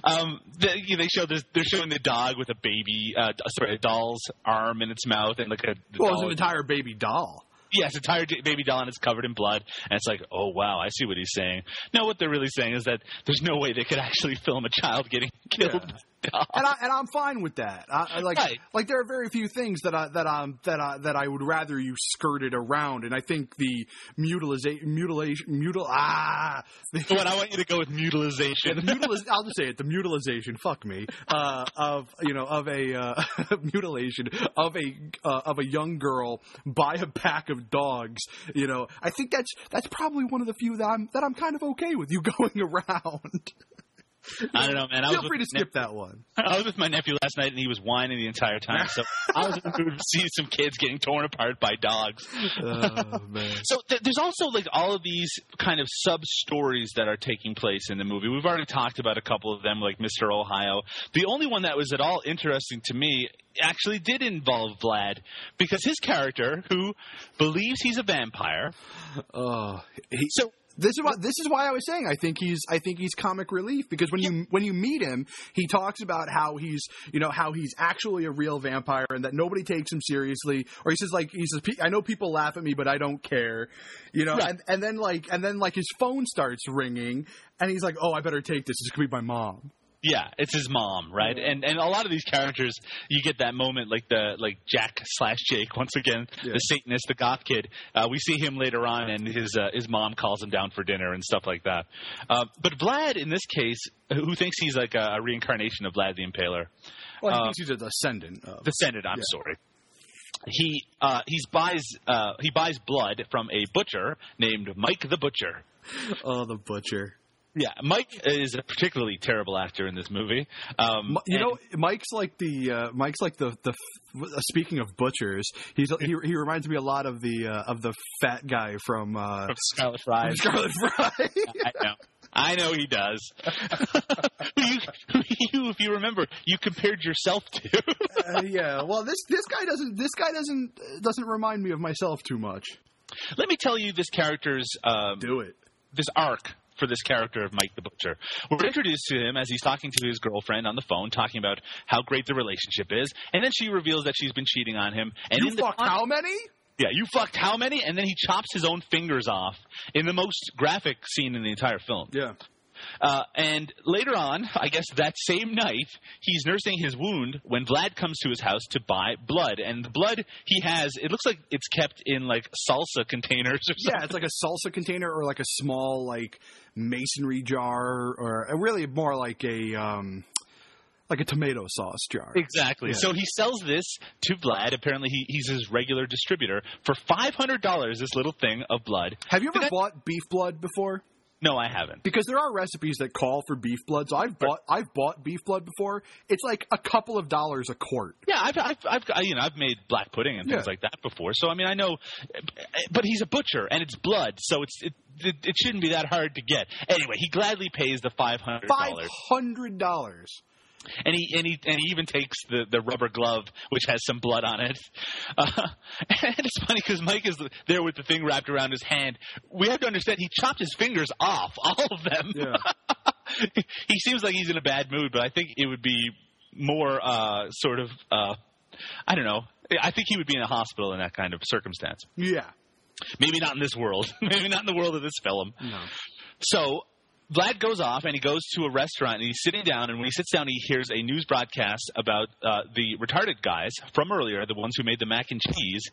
Um, the, you know, they show this. They're showing the dog with a baby, uh, sorry, a doll's arm in its mouth, and like a. Well, it was an entire baby doll. Yes, entire baby doll and it's covered in blood, and it's like, oh wow, I see what he's saying. No, what they're really saying is that there's no way they could actually film a child getting killed. Yeah. Doll. and I and I'm fine with that. I, I like Right. like there are very few things that I that um that I that I would rather you skirted around, and I think the mutilization mutilation mutil ah the, But I want you to go with yeah, mutilization. the mutilis- I'll just say it the mutilization fuck me uh, of you know of a uh, mutilation of a uh, of a young girl by a pack of dogs you know I think that's that's probably one of the few that I'm that I'm kind of okay with you going around I don't know, man. I was feel free to skip that one I was with my nephew last night, and he was whining the entire time. So I was in the mood to see some kids getting torn apart by dogs. oh man So th- there's also like all of these kind of sub stories that are taking place in the movie. We've already talked about a couple of them, like Mr. Ohio. The only one that was at all interesting to me actually did involve Vlad because his character, who believes he's a vampire, Oh, he, so this is why this is why I was saying I think he's I think he's comic relief because when you when you meet him, he talks about how he's you know how he's actually a real vampire and that nobody takes him seriously. Or he says like he says I know people laugh at me, but I don't care. You know, Right. and and then like and then like his phone starts ringing and he's like, oh, I better take this. This could be my mom. Yeah, it's his mom, right? And and a lot of these characters, you get that moment like the like Jack slash Jake once again, Yeah. the Satanist, the goth kid. Uh, we see him later on, and his uh, his mom calls him down for dinner and stuff like that. Uh, but Vlad, in this case, who thinks he's like a, a reincarnation of Vlad the Impaler, Well, he Uh, thinks he's a descendant of. descendant. I'm Yeah. sorry. He uh, he's buys uh, he buys blood from a butcher named Mike the Butcher. oh, the butcher. Yeah, Mike is a particularly terrible actor in this movie. Um, You know, Mike's like the uh, Mike's like the the. Uh, speaking of butchers, he's he, he reminds me a lot of the uh, of the fat guy from uh, from Scarlet Fry's. Scarlet Fry. I know. I know he does. you, you, if you remember, you compared yourself to. uh, yeah. Well, this this guy doesn't this guy doesn't doesn't remind me of myself too much. Let me tell you this character's um, Do it. this arc for this character of Mike the Butcher. We're introduced to him as he's talking to his girlfriend on the phone, talking about how great the relationship is, and then she reveals that she's been cheating on him. And You in the fucked how many? Yeah, you fucked how many? And then he chops his own fingers off in the most graphic scene in the entire film. Yeah. Uh, and later on, I guess that same night, he's nursing his wound when Vlad comes to his house to buy blood. And the blood he has, it looks like it's kept in like salsa containers or something. Yeah, it's like a salsa container or like a small like masonry jar or really more like a um like a tomato sauce jar. Exactly. Yeah. So he sells this to Vlad. Apparently, he, he's his regular distributor for five hundred dollars. This little thing of blood. Have you ever Did I- bought beef blood before? No, I haven't. Because there are recipes that call for beef blood. So I've bought I've bought beef blood before. It's like a couple of dollars a quart. Yeah, I've, I've, I've, I- you know, I've made black pudding and things Yeah. like that before. So I mean, I know, but he's a butcher and it's blood, so it's it, it, it shouldn't be that hard to get. Anyway, he gladly pays the five hundred Five dollars, hundred dollars. And he and he and he even takes the the rubber glove which has some blood on it. Uh, and it's funny because Mike is there with the thing wrapped around his hand. We have to understand he chopped his fingers off, all of them. Yeah. he seems like he's in a bad mood, but I think it would be more uh, sort of uh, I don't know. I think he would be in a hospital in that kind of circumstance. Yeah. Maybe not in this world. Maybe not in the world of this film. No. So Vlad goes off and he goes to a restaurant and he's sitting down and when he sits down he hears a news broadcast about uh, the retarded guys from earlier, the ones who made the mac and cheese.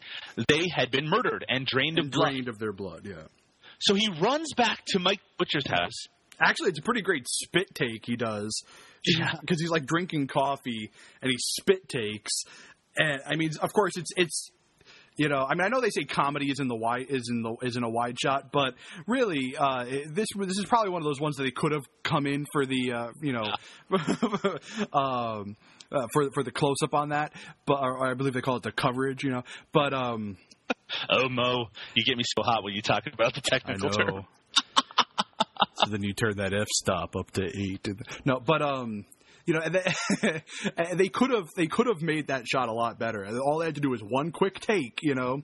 They had been murdered and drained And of blood. drained of their blood. Yeah. So he runs back to Mike Butcher's house. Actually, it's a pretty great spit take he does. Yeah. Because he's like drinking coffee and he spit takes. And I mean, of course, it's it's you know, I mean, I know they say comedy is in the wide is in the is in a wide shot, but really, uh, this this is probably one of those ones that they could have come in for the uh, you know, um, uh, for for the close up on that, but I believe they call it the coverage, you know. But um, Oh Mo, you get me so hot when you talk about the technical term. so then you turn that f stop up to eight. No, but um, you know, and they, they could have they could have made that shot a lot better. All they had to do was one quick take, you know.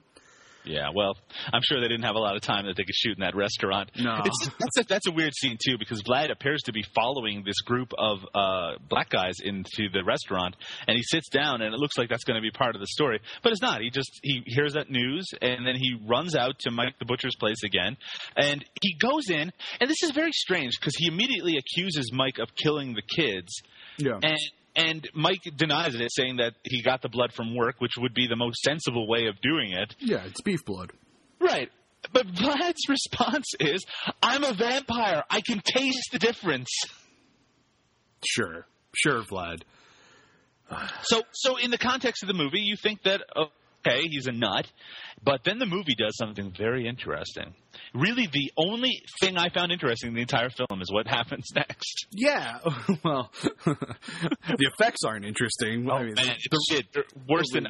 Yeah, well, I'm sure they didn't have a lot of time that they could shoot in that restaurant. No. It's, that's, a, that's a weird scene, too, because Vlad appears to be following this group of uh, black guys into the restaurant, and he sits down, and it looks like that's going to be part of the story. But it's not. He just he hears that news, and then he runs out to Mike the Butcher's place again, and he goes in, and this is very strange because he immediately accuses Mike of killing the kids, Yeah. and and Mike denies it, saying that he got the blood from work, which would be the most sensible way of doing it. yeah, it's beef blood. Right. But Vlad's response is, "I'm a vampire. I can taste the difference." Sure. Sure, Vlad. So, so in the context of the movie, you think that uh, okay, he's a nut, but then the movie does something very interesting. Really, the only thing I found interesting in the entire film is what happens next. Yeah. well, the effects aren't interesting. I mean, Man, it's shit. They're worse than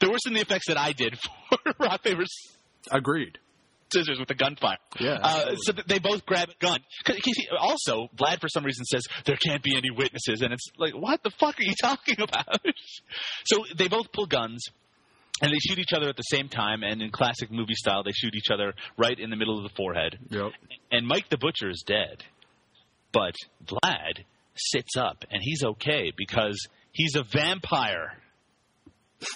they're worse than the effects that I did for rock paper agreed. scissors with the gunfire. Yeah, Uh, so they both grab a gun. Also, Vlad for some reason says there can't be any witnesses, and it's like, what the fuck are you talking about? so they both pull guns. And they shoot each other at the same time, and in classic movie style, they shoot each other right in the middle of the forehead. Yep. And Mike the Butcher is dead. But Vlad sits up, and he's okay because he's a vampire.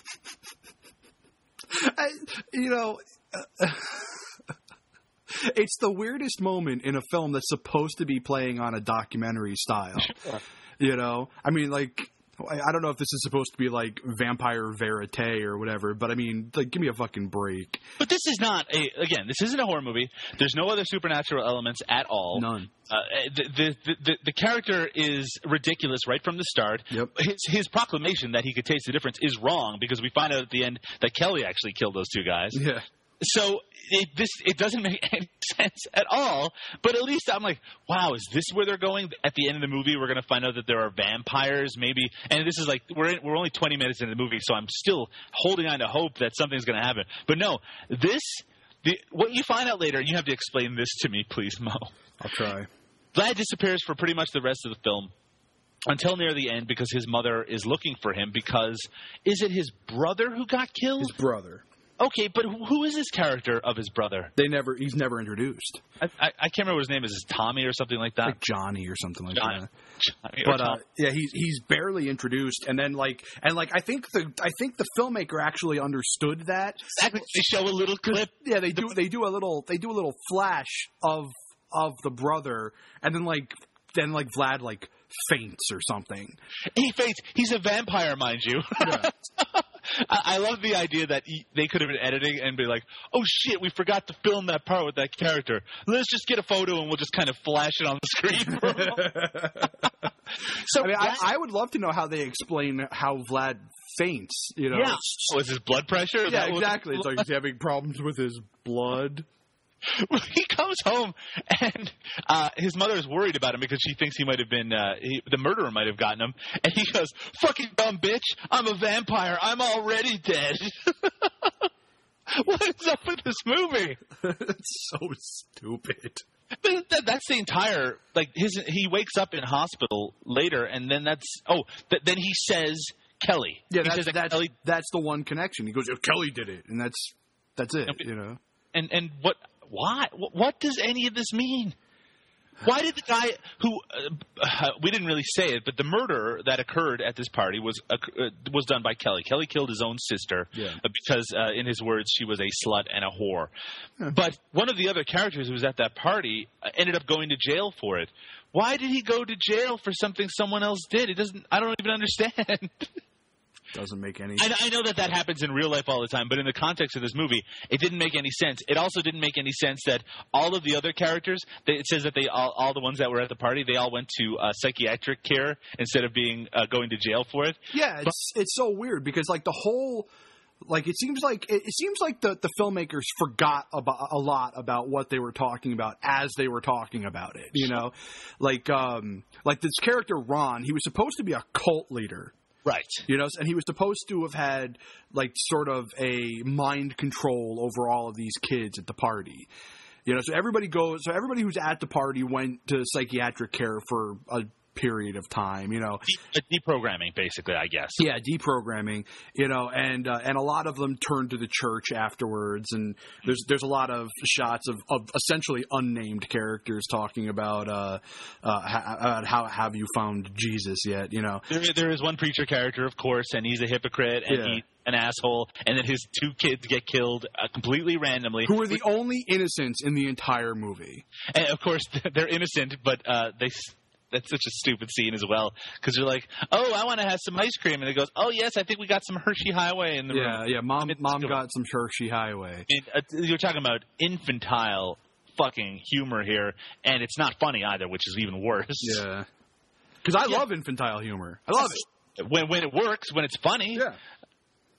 I, you know, uh, it's the weirdest moment in a film that's supposed to be playing on a documentary style. You know, I mean, like. I don't know if this is supposed to be like vampire verite or whatever, but I mean, like, give me a fucking break. But this is not a again. This isn't a horror movie. There's no other supernatural elements at all. None. Uh, the, the, the the the character is ridiculous right from the start. Yep. His his proclamation that he could taste the difference is wrong because we find out at the end that Kelly actually killed those two guys. Yeah. So it, this it doesn't make any sense at all. But at least I'm like, wow, is this where they're going? At the end of the movie, we're going to find out that there are vampires, maybe. And this is like we're in, we're only 20 minutes into the movie, so I'm still holding on to hope that something's going to happen. But no, this the what you find out later, and you have to explain this to me, please, Mo. I'll try. Vlad disappears for pretty much the rest of the film until near the end because his mother is looking for him because is it his brother who got killed? His brother. Okay, but who is this character of his brother? They never. He's never introduced. I, I, I can't remember what his name is. Is it Tommy or something like that? Like Johnny or something like Johnny. that. Johnny but uh, yeah, he's he's barely introduced, and then like and like I think the I think the filmmaker actually understood that. Exactly. They show a little clip. Yeah, they do they do a little they do a little flash of of the brother, and then like then like Vlad like faints or something. He faints. He's a vampire, mind you. I, I love the idea that they could have been editing and be like, "Oh shit, we forgot to film that part with that character. Let's just get a photo and we'll just kind of flash it on the screen." For a moment." so I mean, I, Vlad- I would love to know how they explain how Vlad faints. You know, yeah. Oh, is his blood pressure? Yeah, exactly. It's like he's having problems with his blood. he comes home and uh, his mother is worried about him because she thinks he might have been uh, he, the murderer might have gotten him, and he goes, "Fucking dumb bitch! I'm a vampire. I'm already dead." what is up with this movie? it's so stupid. But that, that's the entire like his. He wakes up in hospital later, and then that's oh, th- then he says Kelly. Yeah, he that's says that that's, Kelly that's the one connection. He goes, oh, Kelly did it, and that's that's it. But- You know. and and what why? What, what does any of this mean? Why did the guy who uh, we didn't really say it but the murder that occurred at this party was uh, was done by Kelly. Kelly killed his own sister Yeah. uh, because uh, in his words she was a slut and a whore. But one of the other characters who was at that party uh, ended up going to jail for it. Why did he go to jail for something someone else did? It doesn't I don't even understand Doesn't make any. I, I know that that happens in real life all the time, but in the context of this movie, it didn't make any sense. It also didn't make any sense that all of the other characters, they, it says that they all, all the ones that were at the party, they all went to uh, psychiatric care instead of being uh, going to jail for it. Yeah, it's it's so weird because like the whole like it seems like it, it seems like the the filmmakers forgot about a lot about what they were talking about as they were talking about it. You know, like um like this character Ron, he was supposed to be a cult leader. Right. You know, and he was supposed to have had like sort of a mind control over all of these kids at the party. You know, so everybody goes. So everybody who's at the party went to psychiatric care for a period of time. You know, De- deprogramming, basically, I guess. yeah, deprogramming. You know, and uh, and a lot of them turn to the church afterwards, and there's there's a lot of shots of, of essentially unnamed characters talking about uh, uh, ha- about how have you found Jesus yet? You know, There, there is one preacher character, of course, and he's a hypocrite and Yeah. he's an asshole, and then his two kids get killed uh, completely randomly. who are the only innocents in the entire movie? And of course, they're innocent, but uh, they. That's such a stupid scene as well because you're like, "Oh, I want to have some ice cream," and it goes, "Oh yes, I think we got some Hershey Highway in the Yeah, room." yeah. yeah. Mom, It's mom got some Hershey Highway. Uh, you're talking about infantile fucking humor here, and it's not funny either, which is even worse. Yeah, because I Yeah. love infantile humor. I love it. When when it works, when it's funny. Yeah.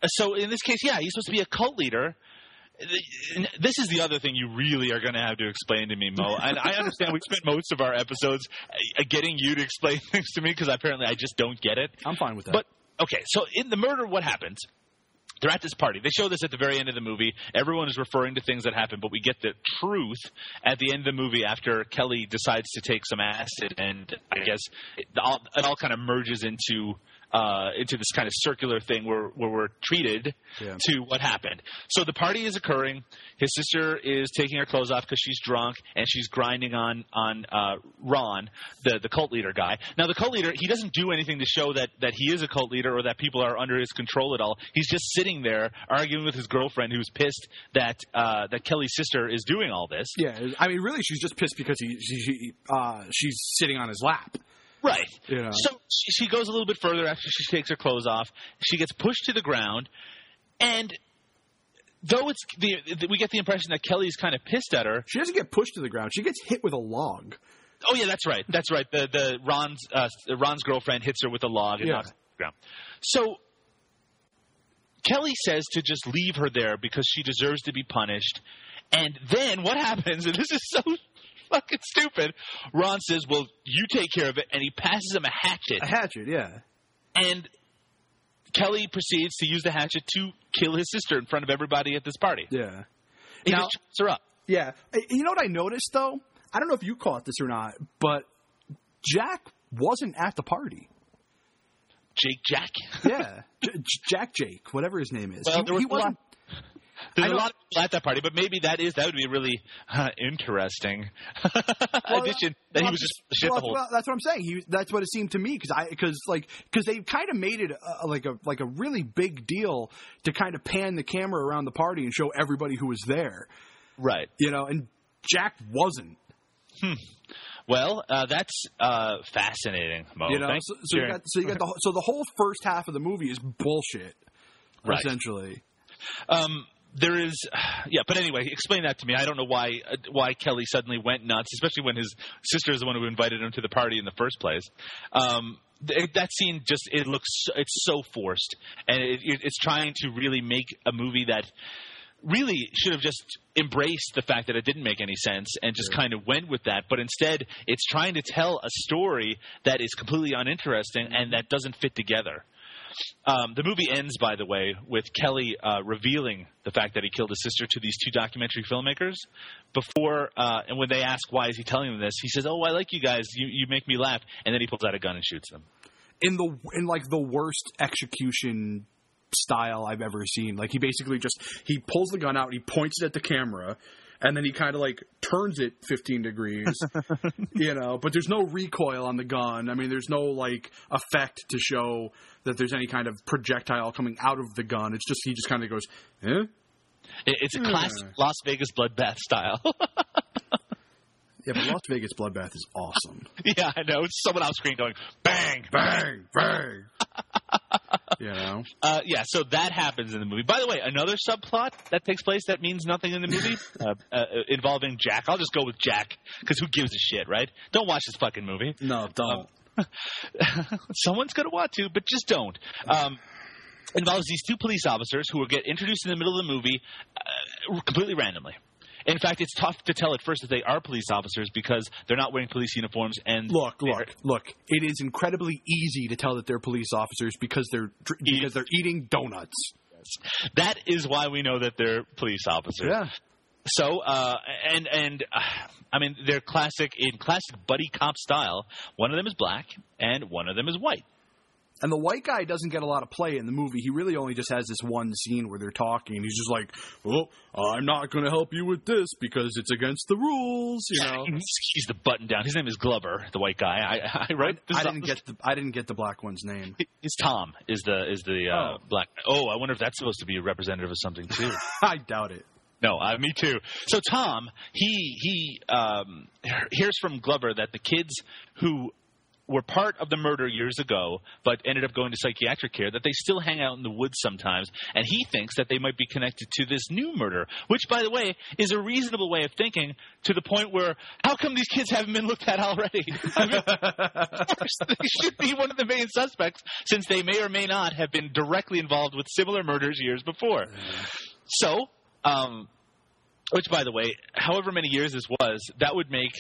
So in this case, yeah, he's supposed to be a cult leader. This is the other thing you really are going to have to explain to me, Mo. And I understand we spent most of our episodes uh, getting you to explain things to me because apparently I just don't get it. I'm fine with that. But okay, so in the murder, what happens? They're at this party. They show this at the very end of the movie. Everyone is referring to things that happened, but we get the truth at the end of the movie after Kelly decides to take some acid, and I guess it all, it all kind of merges into uh, into this kind of circular thing where, where we're treated Yeah. to what happened. So the party is occurring. His sister is taking her clothes off because she's drunk, and she's grinding on on uh, Ron, the the cult leader guy. Now the cult leader, he doesn't do anything to show that that he is a cult leader or that people are under his control at all. He's just sitting there arguing with his girlfriend, who's pissed that uh, that Kelly's sister is doing all this. yeah, I mean, really, she's just pissed because he, she, she uh, she's sitting on his lap. Right. So she, she goes a little bit further after she takes her clothes off. She gets pushed to the ground, and though it's the, we get the impression that Kelly's kind of pissed at her. She doesn't get pushed to the ground. She gets hit with a log. Oh yeah, that's right. That's right. The the Ron's uh, Ron's girlfriend hits her with a log and Yeah. knocks her to the ground. So Kelly says to just leave her there because she deserves to be punished. And then what happens? And this is so fucking stupid. Ron says, "Well, you take care of it," and he passes him a hatchet. A hatchet, yeah. And Kelly proceeds to use the hatchet to kill his sister in front of everybody at this party. Yeah. He Now- just chops her up. Yeah. Uh, You know what I noticed, though? I don't know if you caught this or not, but Jack wasn't at the party. Jake Jack. Yeah. J- Jack Jake, whatever his name is. Well, he, he a lot- wasn't. There's a lot of people at that party, but maybe that is that would be really uh, interesting Well, addition that he well, was just shit well, the whole. well, that's what I'm saying. He, that's what it seemed to me because I because like because they kind of made it uh, like a like a really big deal to kind of pan the camera around the party and show everybody who was there. right. You know, and Jack wasn't. Well, uh, that's uh, fascinating, Mo. You know, Thanks so, so you got so you got the whole- so the whole first half of the movie is bullshit, Right. essentially. Um, there is, yeah, but anyway, explain that to me. I don't know why uh, why Kelly suddenly went nuts, especially when his sister is the one who invited him to the party in the first place. Um, th- that scene just it looks it's so forced, and it, it, it's trying to really make a movie that really should have just embraced the fact that it didn't make any sense and just kind of went with that. But instead, it's trying to tell a story that is completely uninteresting and that doesn't fit together. Um, the movie ends, by the way, with Kelly uh, revealing the fact that he killed his sister to these two documentary filmmakers. Before uh, and when they ask why is he telling them this, he says, "Oh, I like you guys. You, you make me laugh." And then he pulls out a gun and shoots them. in the in like the worst execution style I've ever seen. Like he basically just he pulls the gun out, he points it at the camera, and then he kind of like turns it 15 degrees, you know. But there's no recoil on the gun. I mean, there's no like effect to show that there's any kind of projectile coming out of the gun. It's just he just kind of goes, eh? It's a classic Las Vegas bloodbath style. Yeah, but Las Vegas Bloodbath is awesome. yeah, I know. It's someone off screen going bang, Bang, bang. you know. Uh, yeah, so that happens in the movie. By the way, another subplot that takes place that means nothing in the movie uh, uh, involving Jack. I'll just go with Jack because who gives a shit, right? Don't watch this fucking movie. No, don't. Someone's going to want to, but just don't. Um, involves these two police officers who will get introduced in the middle of the movie uh, completely randomly. In fact, it's tough to tell at first that they are police officers because they're not wearing police uniforms and Look, look, look. It is incredibly easy to tell that they're police officers because they're because they're eating donuts. That is why we know that they're police officers. Yeah. So, uh, and and uh, I mean, they're classic in classic buddy cop style. One of them is black, and one of them is white. And the white guy doesn't get a lot of play in the movie. He really only just has this one scene where they're talking, and he's just like, "Well, I'm not going to help you with this because it's against the rules," you know. He's the button down. His name is Glover, the white guy. I, I right. I didn't get the I didn't get the black one's name. It's Tom. Is the is the uh, Oh. black? Oh, I wonder if that's supposed to be a representative of something too. I doubt it. No, uh, me too. So Tom, he he um, hears from Glover that the kids who were part of the murder years ago, but ended up going to psychiatric care, that they still hang out in the woods sometimes, and he thinks that they might be connected to this new murder, which, by the way, is a reasonable way of thinking. To the point where, how come these kids haven't been looked at already? I mean, they should be one of the main suspects, since they may or may not have been directly involved with similar murders years before. So, um, which, by the way, however many years this was, that would make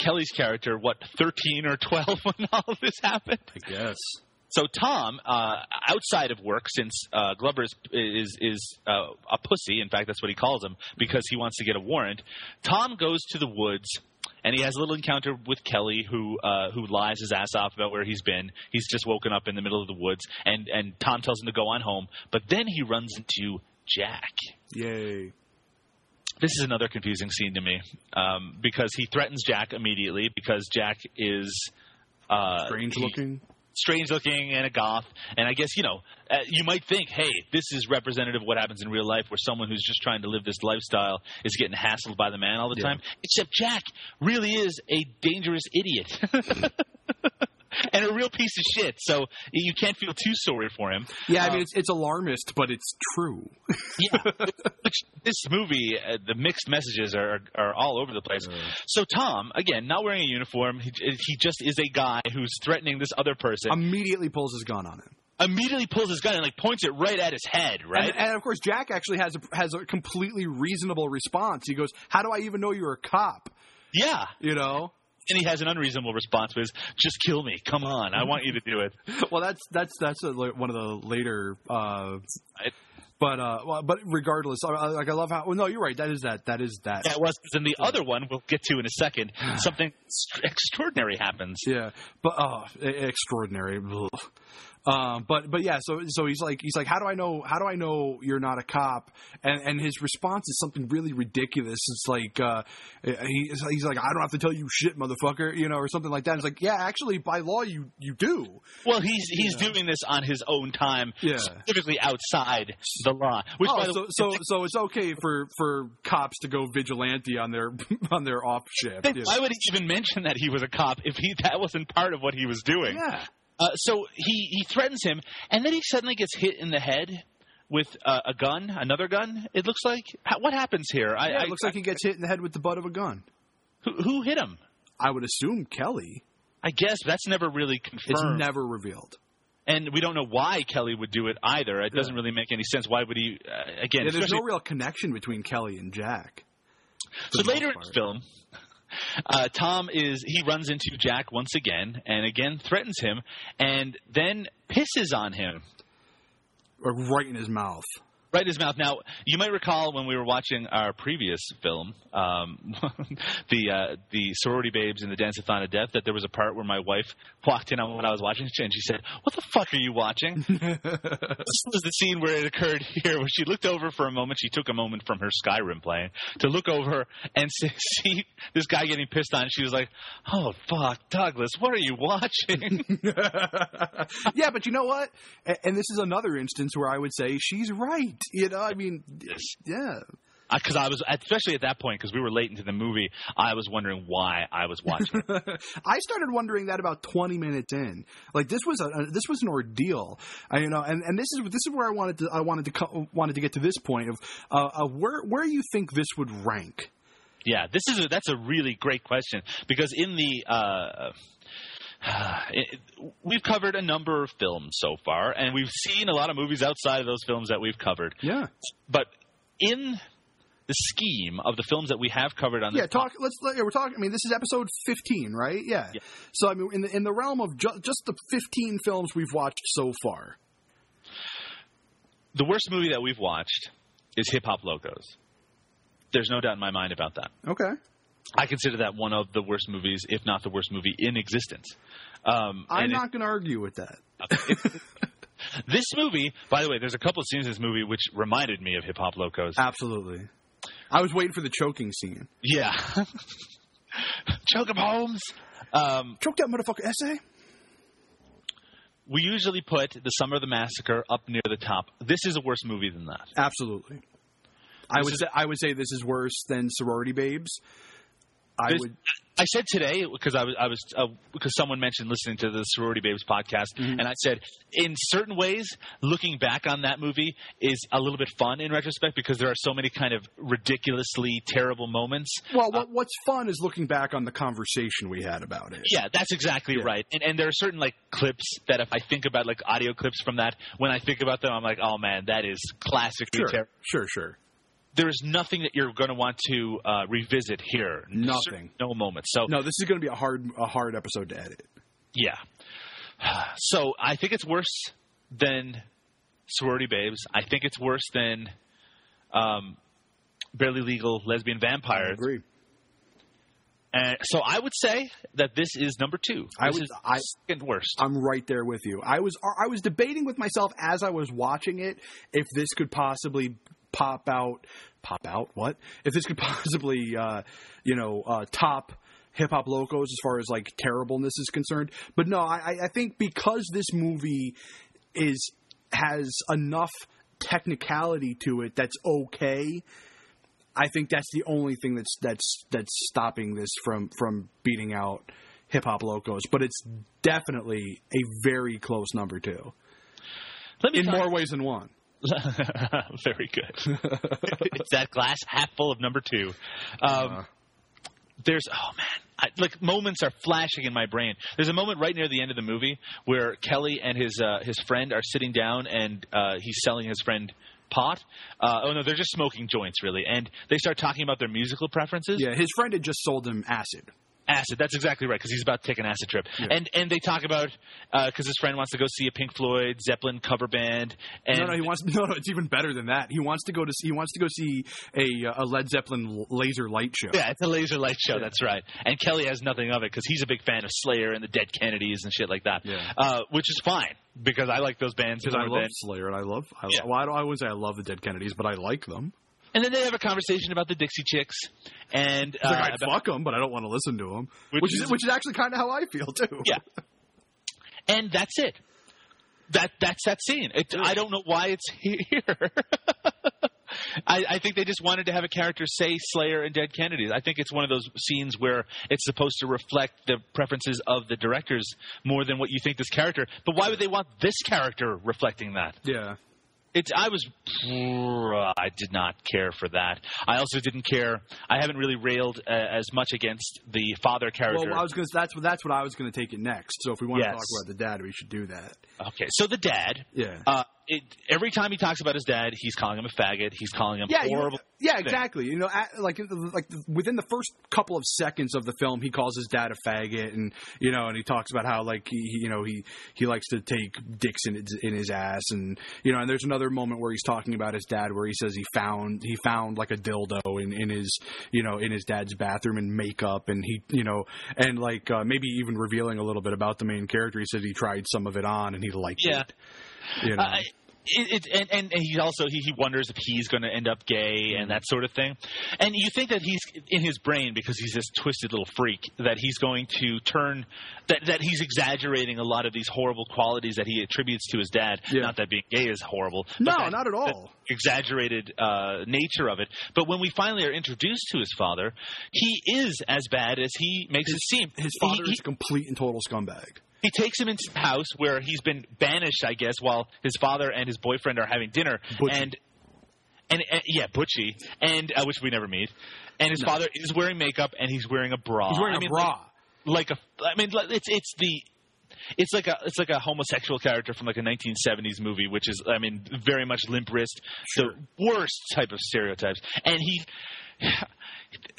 Kelly's character what thirteen or twelve when all of this happened. I guess. So Tom, uh, outside of work, since uh, Glover is is, is uh, a pussy, in fact, that's what he calls him because he wants to get a warrant. Tom goes to the woods. And he has a little encounter with Kelly, who uh, who lies his ass off about where he's been. He's just woken up in the middle of the woods, and and Tom tells him to go on home. But then he runs into Jack. Yay. This is another confusing scene to me um, because he threatens Jack immediately because Jack is uh, Strange he- looking. strange looking and a goth. And I guess you know uh, you might think, hey, this is representative of what happens in real life, where someone who's just trying to live this lifestyle is getting hassled by the man all the Yeah. time. Except Jack really is a dangerous idiot. And a real piece of shit, so you can't feel too sorry for him. Yeah, I Uh, mean it's it's alarmist, but it's true. yeah, which this movie, uh, the mixed messages are are all over the place. So Tom, again, not wearing a uniform, he, he just is a guy who's threatening this other person. Immediately pulls his gun on him. immediately pulls his gun and like points it right at his head. Right? And, and of course, Jack actually has a, has a completely reasonable response. He goes, "How do I even know you're a cop?" yeah. You know. And he has an unreasonable response, which is just kill me. Come on, I want you to do it. Well, that's that's that's a, one of the later. Uh, but uh, well, but regardless, I, like I love how. Well, no, you're right. That is that. That is that. That was, and the other one we'll get to in a second. Something extraordinary happens. Yeah, but oh, extraordinary. Ugh. Um, but but yeah, so so he's like he's like, how do I know? How do I know you're not a cop? And and his response is something really ridiculous. It's like uh, he, he's like, I don't have to tell you shit, motherfucker, you know, or something like that. It's like, yeah, actually, by law, you you do. Well, he's he's doing this on his own time, Yeah. specifically outside the law. Which, oh, the so way, so so it's okay for for cops to go vigilante on their on their off shift. you know? why would he even mention that he was a cop if he that wasn't part of what he was doing? Yeah. Uh, so he he threatens him, and then he suddenly gets hit in the head with uh, a gun, another gun. It looks like. How, what happens here? I, Yeah, I, it looks like he gets hit in the head with the butt of a gun. who, who hit him? I would assume Kelly. I guess that's never really confirmed. It's never revealed. and we don't know why Kelly would do it either. It doesn't really make any sense. Why would he? Uh, again, Yeah, there's no real connection between Kelly and Jack. So later in the film, uh, Tom is he runs into Jack once again, and again threatens him, and then pisses on him. Or right in his mouth. Right in his mouth. Now, you might recall when we were watching our previous film, um, the uh, the sorority babes in the Dance-a-thon of Death, that there was a part where my wife walked in on what I was watching, and she said, "What the fuck are you watching?" this was the scene where it occurred here, where she looked over for a moment. She took a moment from her Skyrim playing to look over and see this guy getting pissed on. She was like, "Oh fuck, Douglas, what are you watching?" yeah, but you know what? And this is another instance where I would say she's right. You know, I mean, yeah. Because I was, especially at that point, because we were late into the movie, I was wondering why I was watching. it. I started wondering that about 20 minutes in. Like this was a, a this was an ordeal. I, you know, and, and this is this is where I wanted to I wanted to co- wanted to get to this point of uh, uh, where where you think this would rank. Yeah, this is a, that's a really great question because in the uh, it, we've covered a number of films so far, and we've seen a lot of movies outside of those films that we've covered. Yeah. But in the scheme of the films that we have covered on this Yeah, talk. Let's. let- yeah, We're talking. I mean, this is episode fifteen, right? Yeah. Yeah. So I mean, in the in the realm of ju- just the fifteen films we've watched so far. the worst movie that we've watched is Hip Hop Locos. There's no doubt in my mind about that. Okay. I consider that one of the worst movies, if not the worst movie in existence. Um, I'm not going to argue with that. this movie, by the way, there's a couple of scenes in this movie which reminded me of Hip Hop Locos. Absolutely. I was waiting for the choking scene. Yeah. Choke 'em, Holmes. Um, Choke that motherfucker essay? we usually put The Summer of the Massacre up near the top. This is a worse movie than that. Absolutely. I would is- say, I would say this is worse than Sorority Babes. I would I said today because I was I was uh, because someone mentioned listening to the Sorority Babes podcast, Mm-hmm. and I said in certain ways, looking back on that movie is a little bit fun in retrospect because there are so many kind of ridiculously terrible moments. Well, what, what's fun is looking back on the conversation we had about it. Yeah, that's exactly Yeah. right. And and there are certain like clips that if I think about like audio clips from that, when I think about them, I'm like, oh man, that is classically Sure, terrible. sure, sure. There is nothing that you're going to want to uh, revisit here. Nothing. No moment. So No, this is going to be a hard, a hard episode to edit. Yeah. So I think it's worse than Sorority Babes. I think it's worse than um, Barely Legal Lesbian Vampires. agree. And so I would say that this is number two. I was is I- second worst. I'm right there with you. I was, I was debating with myself as I was watching it if this could possibly pop out, pop out. What if this could possibly, uh, you know, uh, top hip hop locos as far as like terribleness is concerned? But no, I, I think because this movie is has enough technicality to it that's okay. I think that's the only thing that's that's that's stopping this from from beating out hip hop locos, but it's definitely a very close number two Let me in more ways than one. Very good. it's that glass half full of number two. Um, Uh. there's oh man, I, like moments are flashing in my brain. There's a moment right near the end of the movie where Kelly and his uh, his friend are sitting down and uh, he's selling his friend pot. Uh, oh no, they're just smoking joints really, and they start talking about their musical preferences. Yeah, his friend had just sold him acid. Acid. That's exactly right because he's about to take an acid trip, and and they talk about because his friend wants to go see a Pink Floyd Zeppelin cover band. And no, no, he wants no, no. It's even better than that. He wants to go to he wants to go see a a Led Zeppelin laser light show. Yeah, it's a laser light show. That's right. And Kelly has nothing of it because he's a big fan of Slayer and the Dead Kennedys and shit like that. Yeah. Uh, which is fine because I like those bands Because I love. Slayer and I love. I, Yeah. Well, I, don't, I wouldn't say I love the Dead Kennedys, but I like them. And then they have a conversation about the Dixie Chicks and uh, like I'd about- fuck them, but I don't want to listen to them. Which Which, is- is which is actually kind of how I feel too. yeah. And that's it. That that's that scene. It, I don't know why it's here. I, I think they just wanted to have a character say Slayer and Dead Kennedys. I think it's one of those scenes where it's supposed to reflect the preferences of the directors more than what you think this character. But why would they want this character reflecting that? Yeah. It's I was I did not care for that. I also didn't care. I haven't really railed uh, as much against the father character. Well, I was gonna. That's that's what I was gonna take it next. So if we want Yes. to talk about the dad, we should do that. okay, so the dad. Yeah. Uh, it, every time he talks about his dad, he's calling him a faggot. He's calling him yeah, you- horrible. yeah, exactly. You know, at, like like within the first couple of seconds of the film, he calls his dad a faggot, and you know, and he talks about how like he, he- you know he he likes to take dicks in his, in his ass, and you know, and there's another moment where he's talking about his dad, where he says he found he found like a dildo in in his you know in his dad's bathroom and makeup, and he you know, and like uh, maybe even revealing a little bit about the main character. He said he tried some of it on and he liked Yeah. it. You know. Uh, it, it, and, and, he also he, he wonders if he's going to end up gay and that sort of thing. And you think that he's in his brain because he's this twisted little freak that he's going to turn that that he's exaggerating a lot of these horrible qualities that he attributes to his dad. Yeah. Not that being gay is horrible. No, that- not at all. Exaggerated uh, nature of it, but when we finally are introduced to his father, he is as bad as he makes it seem. his father he- is a complete and total scumbag. He takes him into the house where he's been banished, I guess, while his father and his boyfriend are having dinner. Butchie. And and, and yeah, Butchie, and uh, which we never meet. And his father is wearing makeup and he's wearing a bra. He's wearing I a mean, bra. Like, like a, I mean, it's it's the. It's like a it's like a homosexual character from like a 1970s movie, which is I mean very much limp wrist, Sure. the worst type of stereotypes. And he,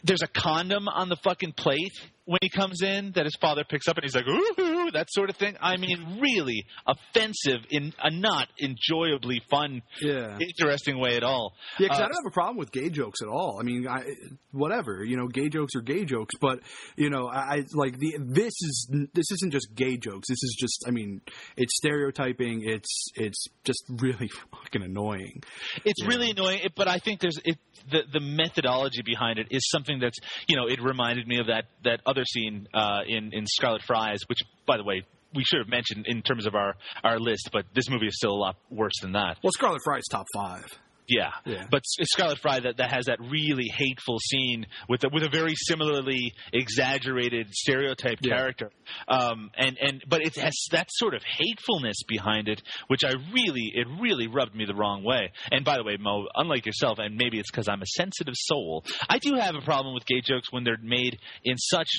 there's a condom on the fucking plate when he comes in that his father picks up, and he's like, "Ooh, that sort of thing. I mean, really offensive in a not enjoyably fun, Yeah. interesting way at all. Yeah, because Uh, I don't have a problem with gay jokes at all. I mean, I, whatever, you know, gay jokes are gay jokes, but you know, I, I like the this is this isn't just gay jokes. This is just, I mean, it's stereotyping. It's it's just really fucking annoying. It's Yeah. really annoying, but I think there's it, the the methodology behind it is something that's you know it reminded me of that that other scene uh, in in Scarlet Fry's, which by the way we should have mentioned in terms of our our list, but this movie is still a lot worse than that. Well, Scarlet Fry's top five. Yeah, Yeah. but Scarlet Fry that, that has that really hateful scene with a, with a very similarly exaggerated stereotype Yeah. character, um, and and but it has that sort of hatefulness behind it, which I really it really rubbed me the wrong way. And by the way, Mo, unlike yourself, and maybe it's because I'm a sensitive soul, I do have a problem with gay jokes when they're made in such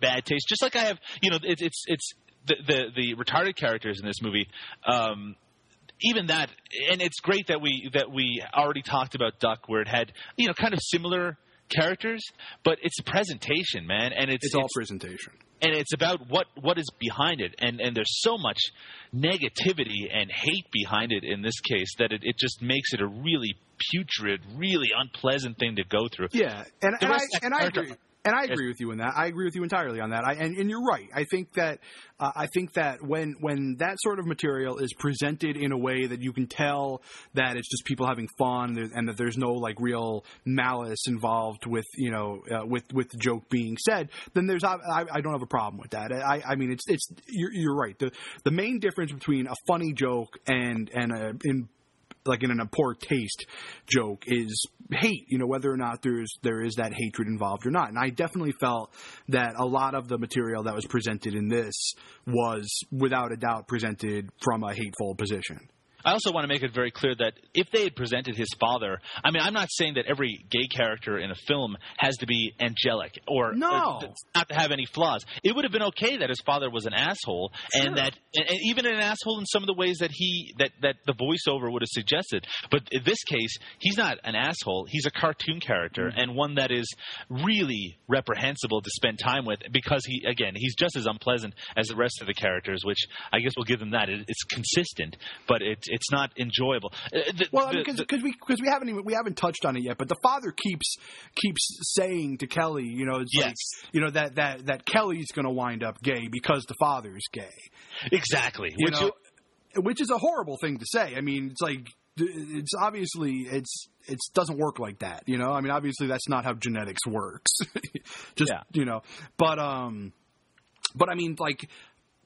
bad taste. Just like I have, you know, it's it's it's the the, the retarded characters in this movie. Um, even that, and it's great that we that we already talked about Duck, where it had you know kind of similar characters, but it's a presentation, man, and it's, It's all presentation. and it's about what what is behind it, and and there's so much negativity and hate behind it in this case that it, it just makes it a really putrid, really unpleasant thing to go through. Yeah, and, and I rest of that and I agree. And I agree with you in that. I agree with you entirely on that. I, and, and you're right. I think that uh, I think that when when that sort of material is presented in a way that you can tell that it's just people having fun and- that there's no like real malice involved with you know uh, with with the joke being said, then there's I, I I don't have a problem with that. I, I mean it's it's you're, you're right. The the main difference between a funny joke and and a in like in a poor taste joke is hate you know whether or not there's there is that hatred involved or not. And i definitely felt that a lot of the material that was presented in this was without a doubt presented from a hateful position I also want to make it very clear that if they had presented his father, I mean, I'm not saying that every gay character in a film has to be angelic or No. not to have any flaws. It would have been okay that his father was an asshole, Sure. and that and, and even an asshole in some of the ways that he that that the voiceover would have suggested. But in this case, he's not an asshole. He's a cartoon character Mm-hmm. and one that is really reprehensible to spend time with because he again he's just as unpleasant as the rest of the characters, which I guess we'll give them that. It, it's consistent, but it, it's not enjoyable. Uh, the- well because the- because we because we haven't even we haven't touched on it yet but the father keeps keeps saying to kelly you know it's like Yes. you know that that that kelly's going to wind up gay because the father's gay exactly. you Which know, which is a horrible thing to say. I mean, it's like it's obviously it's it doesn't work like that. You know, I mean, obviously that's not how genetics works. Just Yeah. you know, but um, but I mean, like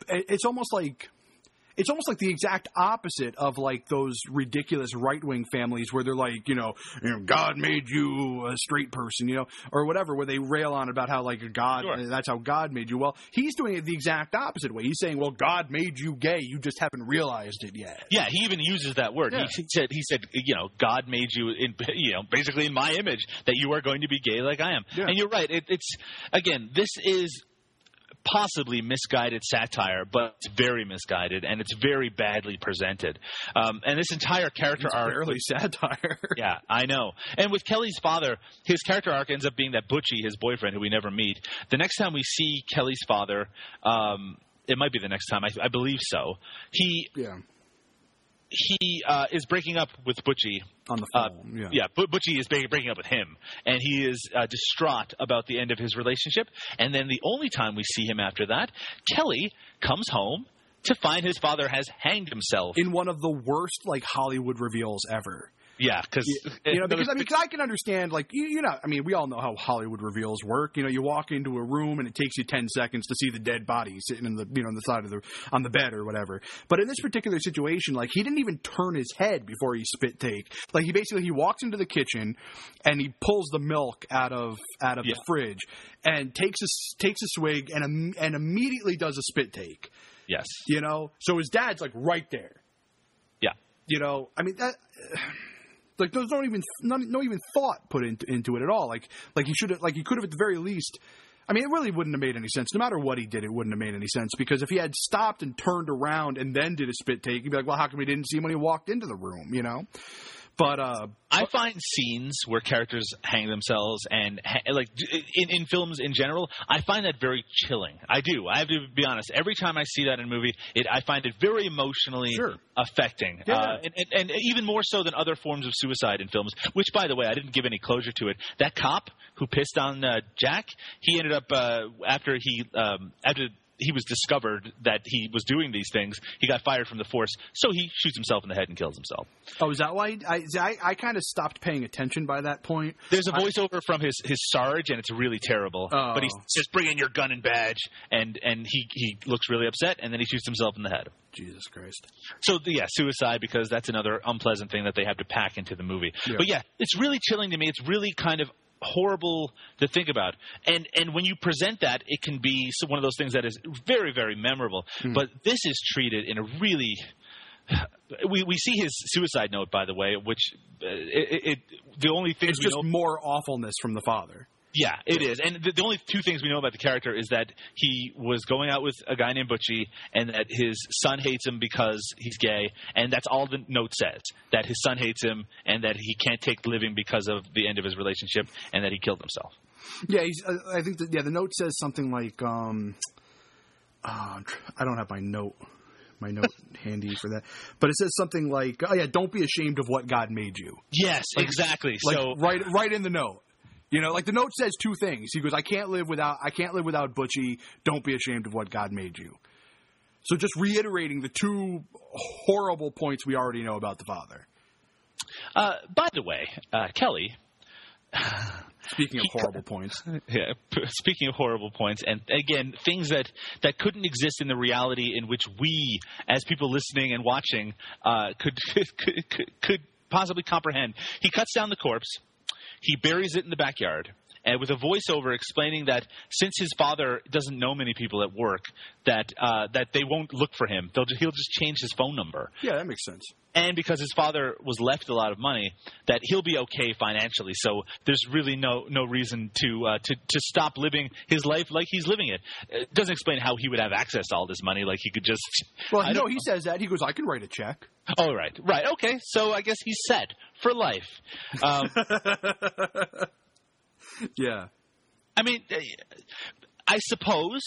it- it's almost like. It's almost like the exact opposite of like those ridiculous right wing families where they're like, you know, you know, God made you a straight person, you know, or whatever, where they rail on about how like God, Sure. that's how God made you. Well, he's doing it the exact opposite way. He's saying, well, God made you gay, you just haven't realized it yet. Yeah, he even uses that word. Yeah. He said, "He said, you know, God made you in, you know, basically in my image that you are going to be gay like I am." Yeah. And you're right. It, it's again, this is possibly misguided satire, but it's very misguided and it's very badly presented. Um, and this entire character It's arc, barely satire. yeah, I know. And with Kelly's father, his character arc ends up being that Butchie, his boyfriend, who we never meet. The next time we see Kelly's father, um, it might be the next time. I, I believe so. He yeah, he uh, is breaking up with Butchie. on the Uh, yeah. yeah, but Butchie is breaking breaking up with him, and he is uh, distraught about the end of his relationship. And then the only time we see him after that, Kelly comes home to find his father has hanged himself. In one of the worst like Hollywood reveals ever. Yeah, because you know, because I mean, 'cause I can understand, like, you, you know, I mean, we all know how Hollywood reveals work. You know, you walk into a room and it takes you ten seconds to see the dead body sitting in the, you know, on the side of the, on the bed or whatever. But in this particular situation, like, he didn't even turn his head before he spit take. Like, he basically he walks into the kitchen and he pulls the milk out of out of Yeah. the fridge and takes a takes a swig and and immediately does a spit take. yes, You know, so his dad's like right there. yeah. You know, I mean that. Like there's no even no, even thought put into into it at all. Like like he should like he could have at the very least. I mean, it really wouldn't have made any sense. No matter what he did, it wouldn't have made any sense because if he had stopped and turned around and then did a spit take, he'd be like, "Well, how come we didn't see him when he walked into the room?" You know. But uh, I find scenes where characters hang themselves and ha- like in, in films in general, I find that very chilling. I do. I have to be honest. Every time I see that in a movie, it, I find it very emotionally Sure. affecting, Yeah. uh, and, and, and even more so than other forms of suicide in films. Which, by the way, I didn't give any closure to it. That cop who pissed on uh, Jack, he ended up uh, after he um, after. He was discovered that he was doing these things. He got fired from the force, so he shoots himself in the head and kills himself. oh, is that why? I I, I kind of stopped paying attention by that point. There's a voiceover from his his Sarge, and it's really terrible. Oh. But he says, "Bring in your gun and badge," and and he he looks really upset, and then he shoots himself in the head. Jesus Christ. So yeah, suicide because that's another unpleasant thing that they have to pack into the movie. Yeah. But yeah, it's really chilling to me. It's really kind of horrible to think about. And and when you present that, it can be one of those things that is very very memorable. Hmm. But this is treated in a really we, we see his suicide note, by the way, which uh, it, it the only thing It's just know more awfulness from the father. Yeah, it is. And the, the only two things we know about the character is that he was going out with a guy named Butchie, and that his son hates him because he's gay, and that's all the note says. That his son hates him, and that he can't take living because of the end of his relationship, and that he killed himself. Yeah, he's, uh, I think that yeah, the note says something like um, uh, I don't have my note my note handy for that, but it says something like oh yeah, don't be ashamed of what God made you. Yes, exactly. Like so right right in the note. You know, like the note says two things. He goes, "I can't live without I can't live without Butchie. Don't be ashamed of what God made you." So just reiterating the two horrible points we already know about the father. uh, by the way, uh, Kelly, Speaking of horrible points, yeah, speaking of horrible points, and again, things that, that couldn't exist in the reality in which we, as people listening and watching, uh, could, could, could, could possibly comprehend. He cuts down the corpse, he buries it in the backyard, and with a voiceover explaining that since his father doesn't know many people at work, that uh, that they won't look for him. They'll just, he'll just change his phone number yeah, that makes sense. and because his father was left a lot of money, that he'll be okay financially. So there's really no no reason to uh, to to stop living his life like he's living it. It doesn't explain how he would have access to all this money. Like he could just. Well, I know, he says that he goes, "I can write a check." Oh right, right, okay. So I guess he's set for life. Um, Yeah. I mean, I suppose,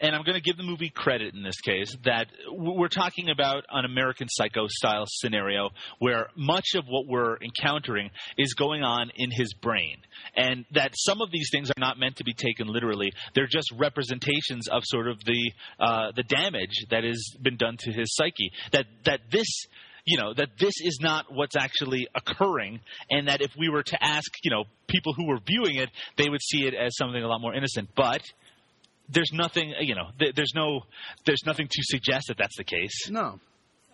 and I'm going to give the movie credit in this case, that we're talking about an American Psycho style scenario where much of what we're encountering is going on in his brain. And that some of these things are not meant to be taken literally. They're just representations of sort of the uh, the damage that has been done to his psyche. That that this you know that this is not what's actually occurring and that if we were to ask you know people who were viewing it they would see it as something a lot more innocent but there's nothing you know th- there's no there's nothing to suggest that that's the case No.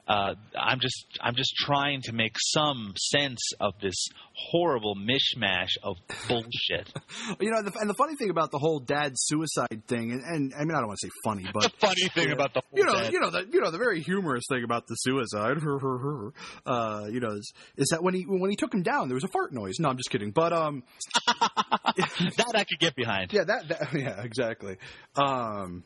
Uh, i'm just i'm just trying to make some sense of this horrible mishmash of bullshit You know, the, and the funny thing about the whole dad suicide thing, and, and I mean, I don't want to say funny, but the funny thing Yeah. about the whole you know, dad- you know, the you know, the very humorous thing about the suicide, uh, you know, is, is that when he when he took him down, there was a fart noise. No, I'm just kidding. But um, that i could get behind yeah, that, that yeah, exactly. Um,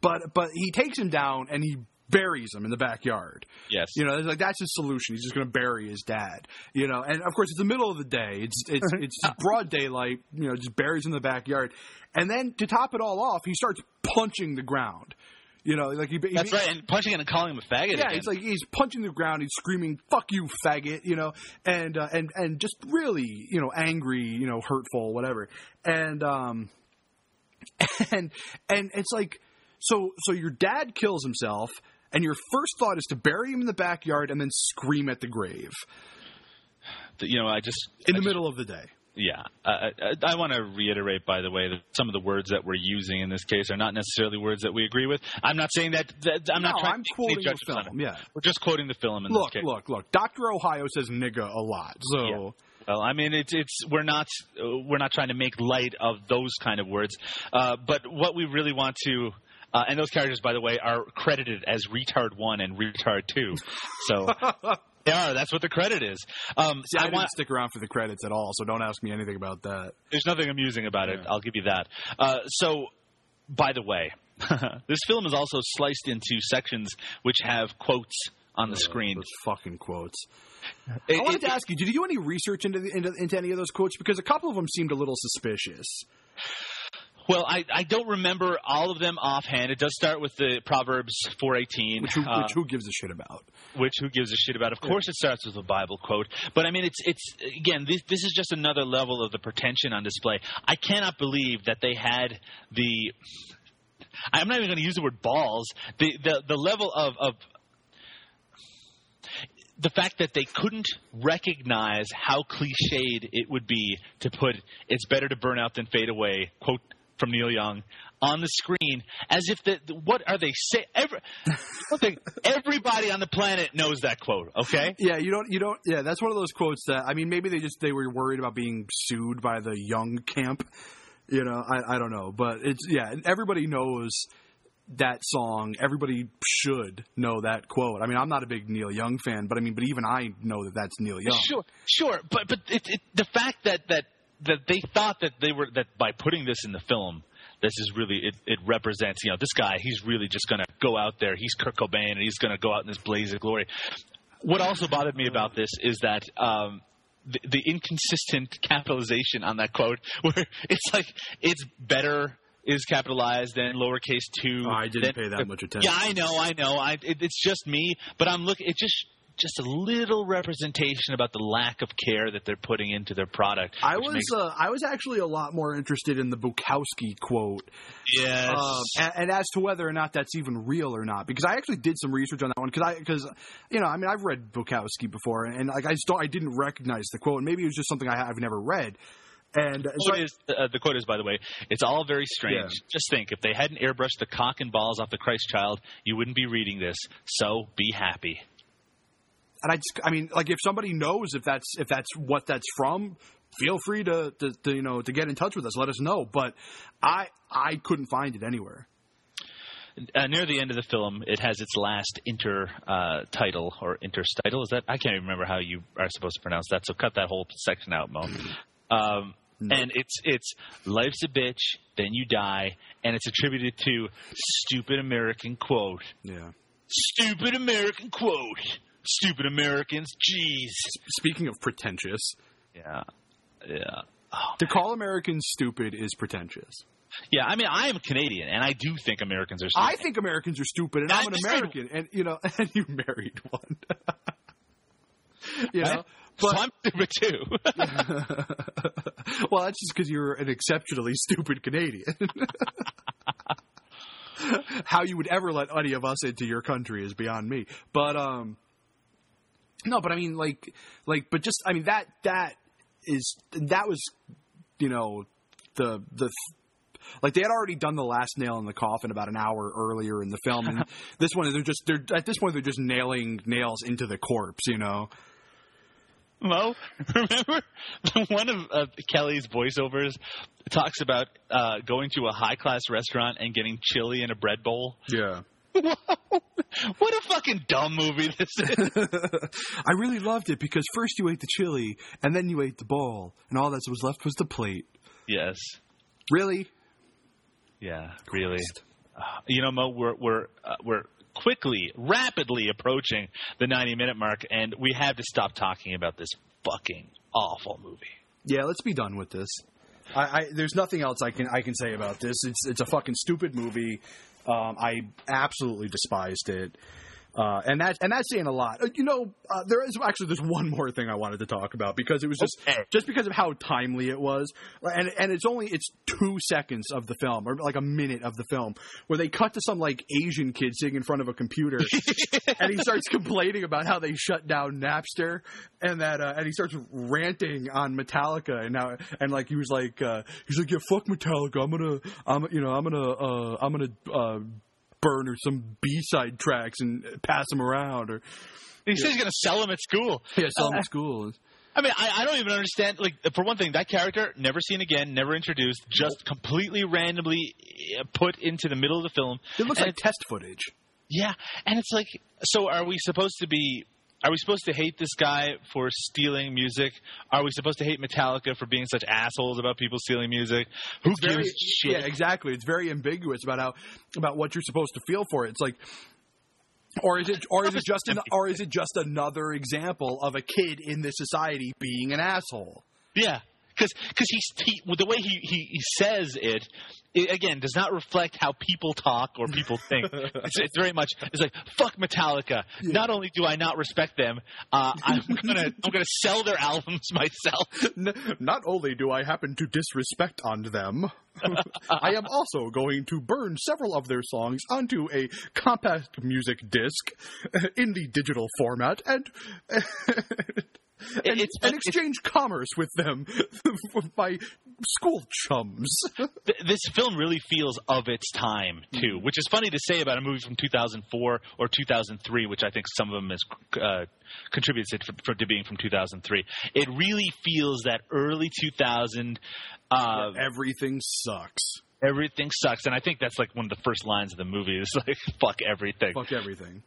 but but he takes him down and he buries him in the backyard. yes You know, it's like that's his solution. He's just going to bury his dad. You know, and of course it's the middle of the day. It's it's it's broad daylight. You know, just buries him in the backyard, and then to top it all off, he starts punching the ground. You know, like he, he that's right and punching it and calling him a faggot yeah, again. he's like he's punching the ground. He's screaming "fuck you, faggot," you know, and uh, and and just really, you know, angry, you know, hurtful, whatever. And um, and and it's like, so so your dad kills himself, and your first thought is to bury him in the backyard and then scream at the grave you know i just in I the just- middle of the day. Yeah, uh, I, I want to reiterate, by the way, that some of the words that we're using in this case are not necessarily words that we agree with. I'm not saying that. that I'm not trying I'm to quoting the film. Yeah. We're just quoting the film in Look, look, look. Doctor Ohio says "nigga" a lot, so. Yeah. Well, I mean, it's it's we're not uh, we're not trying to make light of those kind of words, uh, but what we really want to. Uh, and those characters, by the way, are credited as retard one and retard two. So they are. That's what the credit is. Um, See, I, I didn't stick around for the credits at all, so don't ask me anything about that. There's nothing amusing about it. I'll give you that. Uh, so, by the way, this film is also sliced into sections which have quotes on the screen. Those fucking quotes. It- I wanted it- to ask you: Did you do any research into, the, into into any of those quotes? Because a couple of them seemed a little suspicious. Well, I, I don't remember all of them offhand. It does start with the Proverbs 4:18, Which who, uh, which who gives a shit about? which who gives a shit about? Of course, it starts with a Bible quote. But I mean, it's it's again, this this is just another level of the pretension on display. I cannot believe that they had the. I'm not even going to use the word balls. The the the level of of the fact that they couldn't recognize how cliched it would be to put "It's better to burn out than fade away" quote from Neil Young on the screen, as if the what are they say? Every, thing, everybody on the planet knows that quote. Okay, Yeah, you don't. You don't. Yeah, that's one of those quotes that I mean, maybe they just they were worried about being sued by the young camp. You know, I I don't know, but it's yeah, everybody knows that song. Everybody should know that quote. I mean, I'm not a big Neil Young fan, but I mean, but even I know that that's Neil Young. sure, sure, but but it, it, the fact that that that they thought that they were that by putting this in the film. This is really it, it represents you know this guy he's really just going to go out there he's Kurt Cobain and he's going to go out in this blaze of glory. What also bothered me about this is that um, the, the inconsistent capitalization on that quote, where it's like it's better is capitalized than lowercase two. Oh, I didn't pay that much attention. Yeah, I know, I know. I it, it's just me, but I'm looking. It just just a little representation about the lack of care that they're putting into their product. I was makes- uh, I was actually a lot more interested in the Bukowski quote yes. um, and, and as to whether or not that's even real or not, because I actually did some research on that one. Because I, because you know, I mean, I've read Bukowski before, and, like I don't, I didn't recognize the quote, and maybe it was just something I, I've never read. And The so quote, I- is, uh, the quote is, by the way, it's all very strange. Yeah. Just think, if they hadn't airbrushed the cock and balls off the Christ child, you wouldn't be reading this. So be happy. And I just, I mean, like if somebody knows if that's if that's what that's from, feel free to, to, to you know to get in touch with us, let us know. But I I couldn't find it anywhere. Uh, near the end of the film, it has its last inter uh, title or interstitle. Is that I can't even remember how you are supposed to pronounce that. So cut that whole section out, Mo. Um, And it's it's life's a bitch, then you die, and it's attributed to stupid American quote. Yeah. Stupid American quote. Stupid Americans. Jeez. Speaking of pretentious, Yeah. Yeah. Oh, to call Americans stupid is pretentious. yeah, I mean, I am Canadian, and I do think Americans are. Stupid. I think Americans are stupid, and I I'm an American, and you know, and you married one. you know, so I'm stupid too. well, that's just because you're an exceptionally stupid Canadian. How you would ever let any of us into your country is beyond me. But um, no, but I mean, like, like, but just I mean that that is that was, you know, the the. Like they had already done the last nail in the coffin about an hour earlier in the film, and this one they're just they're at this point they're just nailing nails into the corpse, you know. Mo, remember one of uh, Kelly's voiceovers talks about uh, going to a high class restaurant and getting chili in a bread bowl. Yeah. What a fucking dumb movie this is. I really loved it because first you ate the chili and then you ate the bowl, and all that was left was the plate. yes. Really? Yeah. Really. Uh, you know, Mo, we're we're uh, we're quickly, rapidly approaching the ninety minute mark, and we have to stop talking about this fucking awful movie. Yeah, let's be done with this. I, I there's nothing else I can I can say about this. It's it's a fucking stupid movie. Um, I absolutely despised it. Uh, and that and that's saying a lot. Uh, you know, uh, there is actually there's one more thing I wanted to talk about because it was just Okay. just because of how timely it was, and and it's only it's two seconds of the film or like a minute of the film where they cut to some like Asian kid sitting in front of a computer, and he starts complaining about how they shut down Napster, and that uh, and he starts ranting on Metallica, and now and like he was like uh, he's like yeah fuck Metallica, I'm gonna I'm you know I'm gonna uh, I'm gonna uh, burn or some B side tracks and pass them around or He says he's going to sell them at school. yeah sell them at school. I mean, I, I don't even understand. Like, for one thing, that character never seen again, never introduced, just completely randomly uh, put into the middle of the film. It looks And like test footage. Yeah, and it's like, so are we supposed to be? Are we supposed to hate this guy for stealing music? Are we supposed to hate Metallica for being such assholes about people stealing music? Who It's gives very, shit? Yeah, exactly. It's very ambiguous about how about what you're supposed to feel for it. It's like Or is it, or is it just, an, or is it just another example of a kid in this society being an asshole? Yeah, because because he's he, the way he, he, he says it, it again does not reflect how people talk or people think. it's, it's very much it's like fuck Metallica. Not only do I not respect them, uh, I'm gonna I'm gonna sell their albums myself. Not only do I happen to disrespect on them, I am also going to burn several of their songs onto a compact music disc in the digital format and. And, It's- and it's- exchange commerce with them by school chums. Th- this film really feels of its time too, which is funny to say about a movie from 2004 or 2003, which I think some of them has uh, contributes it for, for, to being from 2003. It really feels that early 2000. Uh, Everything sucks. everything sucks, and I think that's like one of the first lines of the movie. Is like fuck everything. Fuck everything.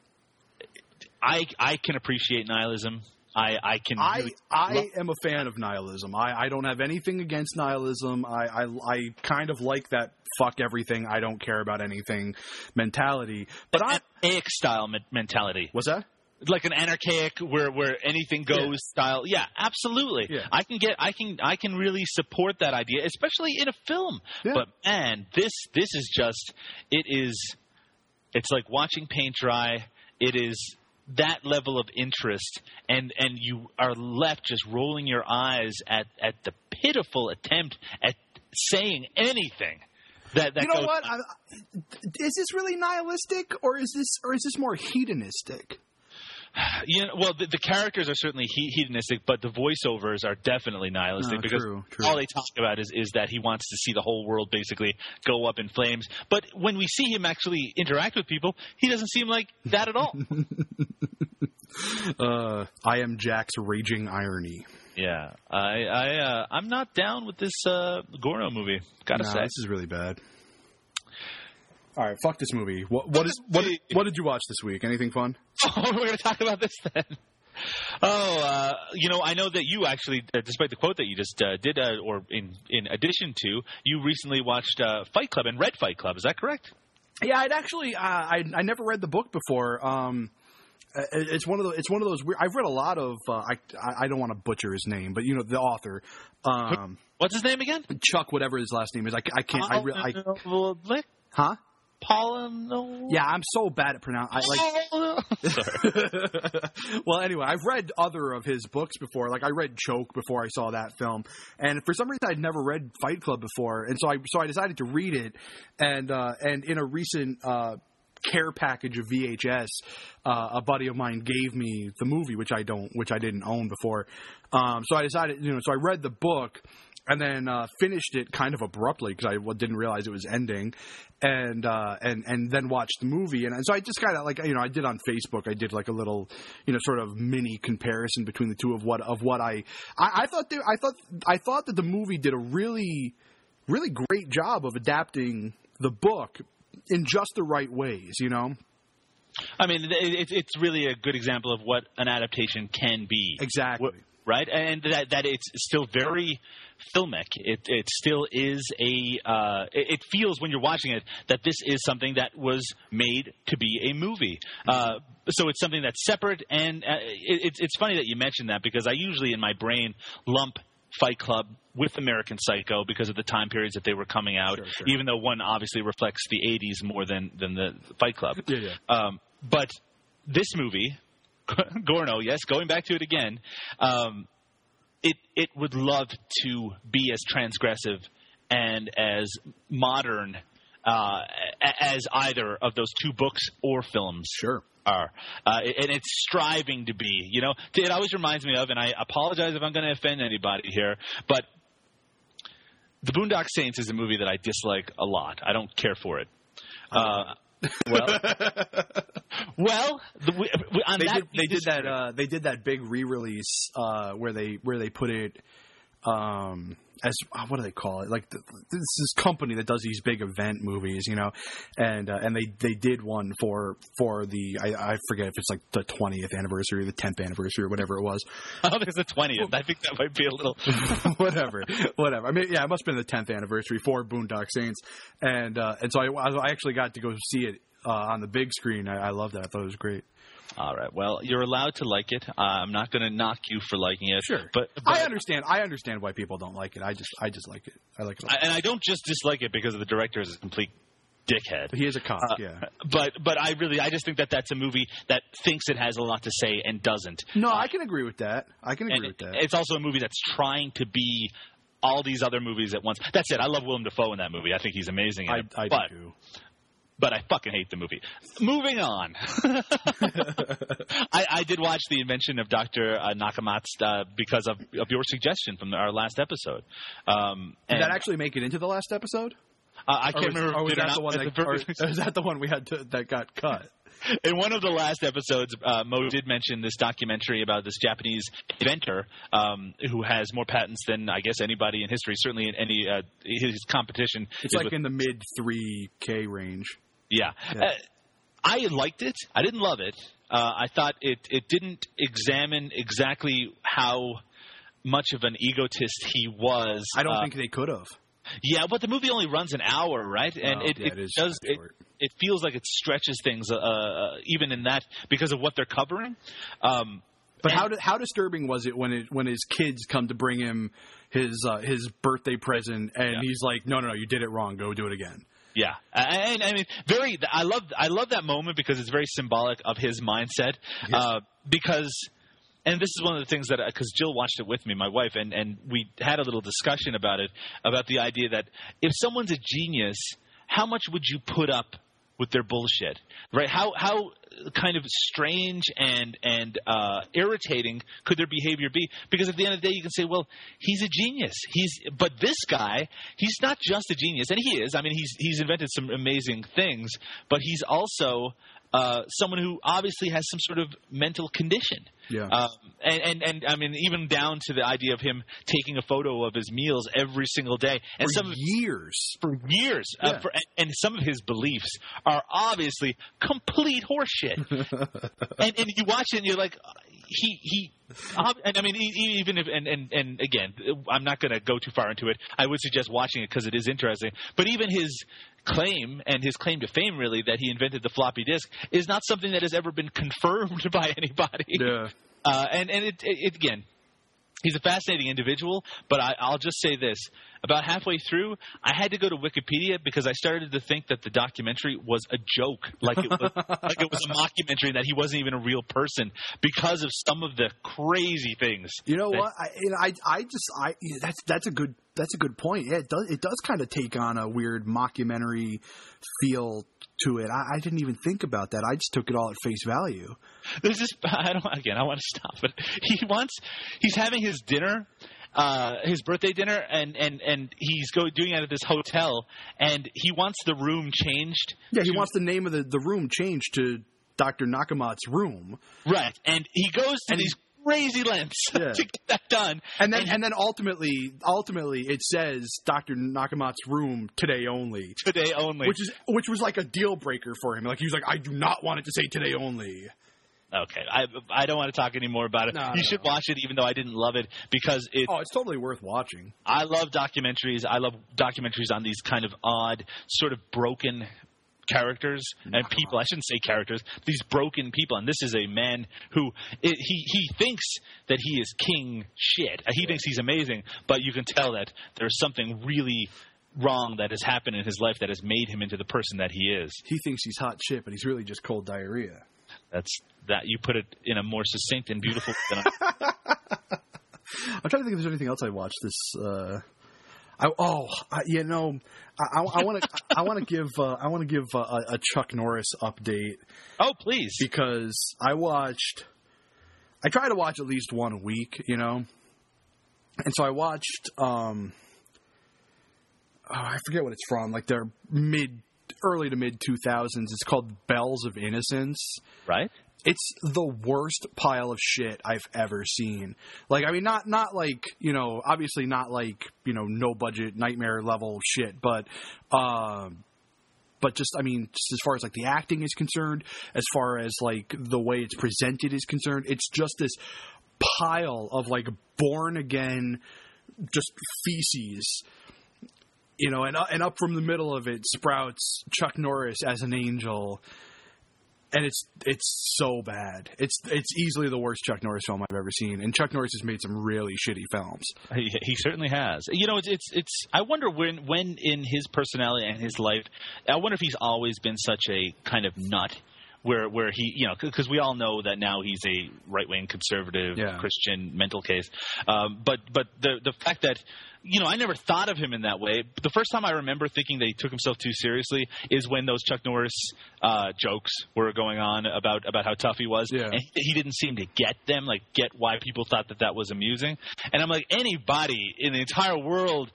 I I can appreciate nihilism. I I can. I really I love- am a fan of nihilism. I, I don't have anything against nihilism. I, I I kind of like that fuck everything. I don't care about anything mentality. But I anarchic style mentality. what's that? like an anarchic where where anything goes Yeah. style yeah absolutely Yeah. i can get i can i can really support that idea especially in a film Yeah. but man this this is just it is it's like watching paint dry it is that level of interest and and you are left just rolling your eyes at at the pitiful attempt at saying anything that that you know goes what? I, is this really nihilistic, or is this, or is this more hedonistic? You know, well, the, the characters are certainly he- hedonistic, but the voiceovers are definitely nihilistic No, because true, true. all they talk about is, is that he wants to see the whole world basically go up in flames. But when we see him actually interact with people, he doesn't seem like that at all. Uh, I am Jack's raging irony. yeah, I, I, uh, I'm not down with this uh, Gorno movie. Gotta Nah, say, this is really bad. All right, fuck this movie. What what is what what did you watch this week? Anything fun? oh, we're gonna talk about this then. Oh, uh, you know, I know that you actually, uh, despite the quote that you just uh, did, uh, or in in addition to, you recently watched uh, Fight Club and read Fight Club. Is that correct? Yeah, I'd actually, uh, I I never read the book before. Um, it's one of the, it's one of those. Weird, I've read a lot of. Uh, I I- don't want to butcher his name, but you know the author, um, What's his name again? Chuck, whatever his last name is. I, I can't. I, re- I I, huh? Paulino. Yeah, I'm so bad at pronounce. I like. Well, anyway, I've read other of his books before. Like I read Choke before I saw that film, and for some reason I'd never read Fight Club before, and so I so I decided to read it. And uh, and in a recent uh, care package of VHS, uh, a buddy of mine gave me the movie, which I don't, which I didn't own before. Um, so I decided, you know, so I read the book. And then uh, finished it kind of abruptly because I didn't realize it was ending, and uh, and and then watched the movie. And, and so I just kind of like you know I did on Facebook. I did like a little you know sort of mini comparison between the two of what of what I I, I thought they, I thought I thought that the movie did a really really great job of adapting the book in just the right ways. You know I mean, it, it, it's really a good example of what an adaptation can be. exactly. Wh- Right, and that that it's still very filmic. It it still is a. Uh, it, it feels when you're watching it that this is something that was made to be a movie. Uh, so it's something that's separate, and uh, it, it's it's funny that you mentioned that because I usually in my brain lump Fight Club with American Psycho because of the time periods that they were coming out. Sure, sure. Even though one obviously reflects the '80s more than than the Fight Club. Yeah, yeah. Um, but this movie, Gorno, yes, going back to it again, um, it it would love to be as transgressive and as modern uh, as either of those two books or films Sure. are, uh, and it's striving to be. You know, it always reminds me of, and I apologize if I'm going to offend anybody here, but the Boondock Saints is a movie that I dislike a lot. I don't care for it. Uh, well, well, the, we, we- on they that did, they did that uh, they did that big re-release uh, where they where they put it um, as uh, what do they call it like th this this company that does these big event movies you know and uh, and they they did one for for the I, I forget if it's like the 20th anniversary or the 10th anniversary or whatever it was think it's the twentieth. I think that might be a little. whatever, whatever. I mean, yeah, it must have been the tenth anniversary for Boondock Saints, and uh, and so I, I actually got to go see it uh, on the big screen. I, I love that. I thought it was great. All right. Well, you're allowed to like it. Uh, I'm not going to knock you for liking it. Sure, but, but I understand. I understand why people don't like it. I just, I just like it. I like it. And I don't just dislike it because the director is a complete dickhead. he is a cop. Uh, yeah. But but I really I just think that that's a movie that thinks it has a lot to say and doesn't. No, I can agree with that. I can agree with that. it's also a movie that's trying to be all these other movies at once. That's it. I love Willem Dafoe in that movie. I think he's amazing. In I, it. I but do. But I fucking hate the movie. Moving on. I, I did watch the invention of Dr. Uh, Nakamatsu uh, because of, of your suggestion from our last episode. Um, Did and, that actually make it into the last episode? uh, I can't was, remember. or was or that the one that, the- or, is that the one we had to, that got cut? in one of the last episodes, uh, Mo did mention this documentary about this Japanese inventor um, who has more patents than I guess anybody in history. Certainly, in any uh, his competition. It's like with- in the mid three K range. Yeah. Yeah. Uh, I liked it. I didn't love it. Uh, I thought it it didn't examine exactly how much of an egotist he was. I don't Uh, think they could have. Yeah, but the movie only runs an hour, right? And Oh, it, yeah, it, does it, it feels like it stretches things, uh, uh, even in that because of what they're covering. Um, But and- how how disturbing was it when it when his kids come to bring him his uh, his birthday present and Yeah. he's like, no no no, you did it wrong. Go do it again. Yeah, and I mean, very. I love I love that moment because it's very symbolic of his mindset. Uh, because, and this is one of the things that because Jill watched it with me, my wife, and and we had a little discussion about it about the idea that if someone's a genius, how much would you put up with their bullshit, right? How how kind of strange and and uh, irritating could their behavior be? Because at the end of the day, you can say, well, he's a genius. He's but this guy, he's not just a genius, and he is. I mean, he's he's invented some amazing things, but he's also uh, someone who obviously has some sort of mental condition. Yeah. Um, and, and and I mean, even down to the idea of him taking a photo of his meals every single day, and For some of years. for years. Uh, for, and, and some of his beliefs are obviously complete horseshit. and, and you watch it and you're like, uh, he he. And I mean, even if and and and again, I'm not going to go too far into it. I would suggest watching it because it is interesting. But even his claim and his claim to fame, really, that he invented the floppy disk, is not something that has ever been confirmed by anybody. Yeah. Uh, and and it, it, it again, he's a fascinating individual. But I, I'll just say this: about halfway through, I had to go to Wikipedia because I started to think that the documentary was a joke, like it was, like it was a mockumentary, and that he wasn't even a real person because of some of the crazy things. You know that- what? I, you know, I I just I that's that's a good that's a good point. Yeah, it does it does kind of take on a weird mockumentary feel to it. I, I didn't even think about that. I just took it all at face value. There's this. I don't. Again, I want to stop, but he wants. He's having his dinner, uh, his birthday dinner, and and and he's go doing it at this hotel, and he wants the room changed. Yeah, he to- wants the name of the, the room changed to Dr. Nakamat's room. right, and he goes to And these crazy lengths Yeah. to get that done. And then and, then ultimately ultimately it says Dr. Nakamat's room today only. today only. Which is which was like a deal breaker for him. Like he was like, I do not want it to say today only. Okay. I I don't want to talk anymore about it. No, you should no. watch it, even though I didn't love it because it. Oh, it's totally worth watching. I love documentaries. I love documentaries on these kind of odd, sort of broken characters and people. I shouldn't say characters. These broken people, and this is a man who it, he he thinks that he is king shit. He thinks he's amazing, but you can tell that there's something really wrong that has happened in his life that has made him into the person that he is. He thinks he's hot shit, but he's really just cold diarrhea. That's that you put it in a more succinct and beautiful. I- I'm trying to think if there's anything else I watched this. Uh, I, oh, I, you know, I want to I want to give uh, I want to give uh, a, Chuck Norris update oh, please. because I watched. I try to watch at least one a week, you know, and so I watched. um oh, I forget what it's from. Like they're mid, early to mid two thousands. It's called Bells of Innocence. Right. It's the worst pile of shit I've ever seen. Like, I mean, not not like you know, obviously not like you know, no budget nightmare level shit, but um, but just I mean, just as far as like the acting is concerned, as far as like the way it's presented is concerned, it's just this pile of like born again, just feces you know, and and up from the middle of it sprouts Chuck Norris as an angel, and it's it's so bad. It's it's easily the worst Chuck Norris film I've ever seen, and Chuck Norris has made some really shitty films. He, he certainly has. You know, it's, it's it's. I wonder when when in his personality and his life, I wonder if he's always been such a kind of nut. Where, where he, you know, because we all know that now he's a right wing conservative Yeah. Christian mental case. Um, but but the the fact that you know I never thought of him in that way. The first time I remember thinking that he took himself too seriously is when those Chuck Norris uh, jokes were going on about about how tough he was, Yeah. and he, he didn't seem to get them, like get why people thought that that was amusing. And I'm like, anybody in the entire world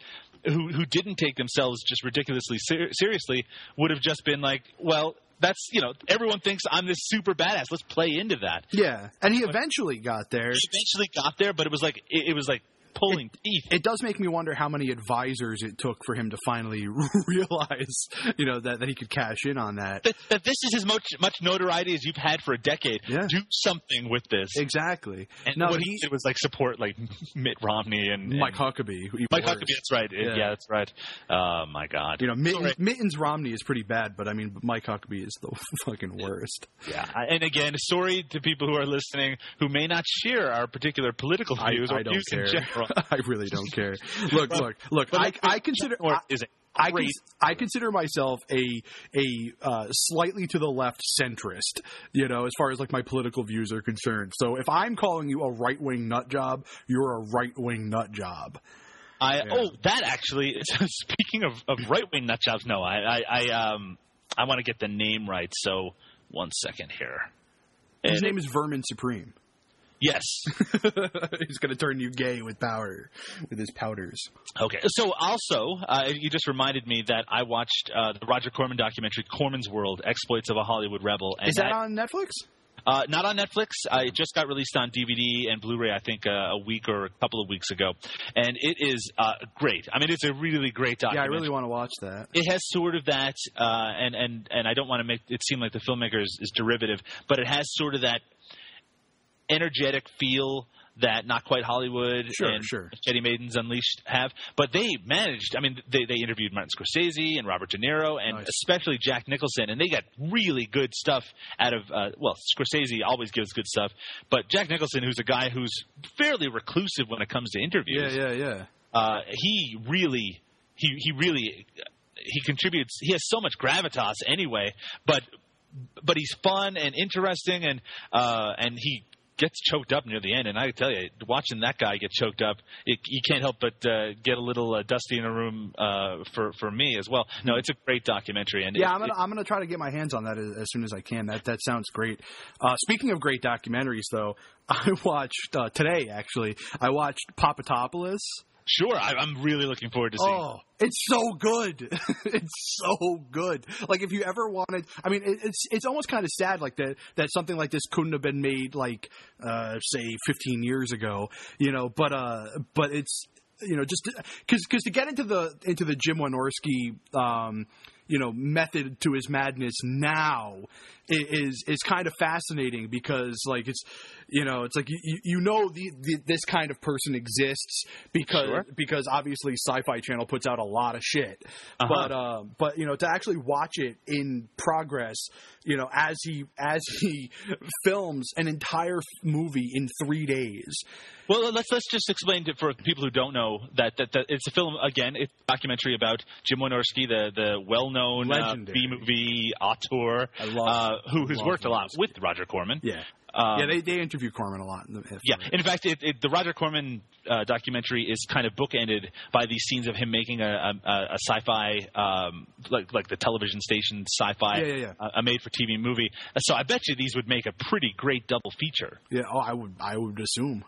who who didn't take themselves just ridiculously ser- seriously would have just been like, well, that's you know, everyone thinks I'm this super badass. Let's play into that. Yeah, and he eventually got there. He eventually got there, but it was like it, it was like pulling teeth. It does make me wonder how many advisors it took for him to finally realize, you know, that, that he could cash in on that. That, that this is as much much notoriety as you've had for a decade. Yeah. Do something with this. Exactly. And no, what he he, did was like support like Mitt Romney and, and Mike Huckabee. Mike worse. Huckabee. That's right. Yeah. Yeah, that's right. Oh my God. You know, Mittens, Sorry. Mittens Romney is pretty bad, but I mean, Mike Huckabee is the fucking worst. Yeah, and again, sorry to people who are listening who may not share our particular political views or I don't views care. in general. I really don't care. Look, look, look. I, I consider. Or is it I, I consider myself a a uh, slightly to the left centrist, you know, as far as like my political views are concerned. So if I'm calling you a right wing nut job, you're a right wing nut job. I Yeah. oh that actually. Speaking of, of right wing nut jobs, no, I I, I um I want to get the name right. So one second here. His And- name is Vermin Supreme. Yes. He's going to turn you gay with powder, with his powders. Okay. So also, uh, you just reminded me that I watched uh, the Roger Corman documentary "Corman's World: Exploits of a Hollywood Rebel." And Is that on Netflix? Uh, not on Netflix. Uh, it just got released on DVD and Blu-ray, I think, uh, a week or a couple of weeks ago, and it is uh, great. I mean, it's a really great documentary. Yeah, I really want to watch that. It has sort of that, uh, and and and I don't want to make it seem like the filmmaker is, is derivative, but it has sort of that energetic feel that not quite Hollywood Sure, and sure. Jetty Maidens Unleashed have. But they managed. I mean, they they interviewed Martin Scorsese and Robert De Niro and Nice. especially Jack Nicholson, and they got really good stuff out of. Uh, well, Scorsese always gives good stuff, but Jack Nicholson, who's a guy who's fairly reclusive when it comes to interviews, Yeah, yeah, yeah. uh, he really he he really he contributes he has so much gravitas anyway but but he's fun and interesting and uh and he gets choked up near the end and i tell you watching that guy get choked up it, you can't help but uh, get a little uh, dusty in a room uh for for me as well no it's a great documentary and Yeah, it- I'm gonna I'm gonna try to get my hands on that as, as soon as I can. That that sounds great. Uh, speaking of great documentaries, though, I watched uh, today actually. I watched Popatopolis. Sure I, i'm really looking forward to seeing Oh, it's so good. it's so good. Like if you ever wanted, I mean, it, it's it's almost kind of sad, like that that something like this couldn't have been made like uh, say 15 years ago, you know. But uh, but it's you know just because because to get into the into the Jim Wynorski. Um, you know, method to his madness now is is kind of fascinating because like it's you know it's like you, you- know the, the this kind of person exists because Sure. because obviously Sci-Fi Channel puts out a lot of shit, Uh-huh. but uh, but you know to actually watch it in progress, you know as he as he films an entire movie in three days. Well, let's let's just explain to, for people who don't know that, that that it's a film again. It's a documentary about Jim Wynorski, the the well-known uh, B movie auteur, uh, who has love worked a lot with Roger Corman. Yeah, Um, yeah. They they interview Corman a lot. In the, yeah. In fact, it, it, the Roger Corman uh, documentary is kind of bookended by these scenes of him making a, a, a sci-fi, um, like like the television station sci-fi, Yeah, yeah, yeah. uh, a made-for-TV movie. So I bet you these would make a pretty great double feature. yeah. Oh, I would I would assume.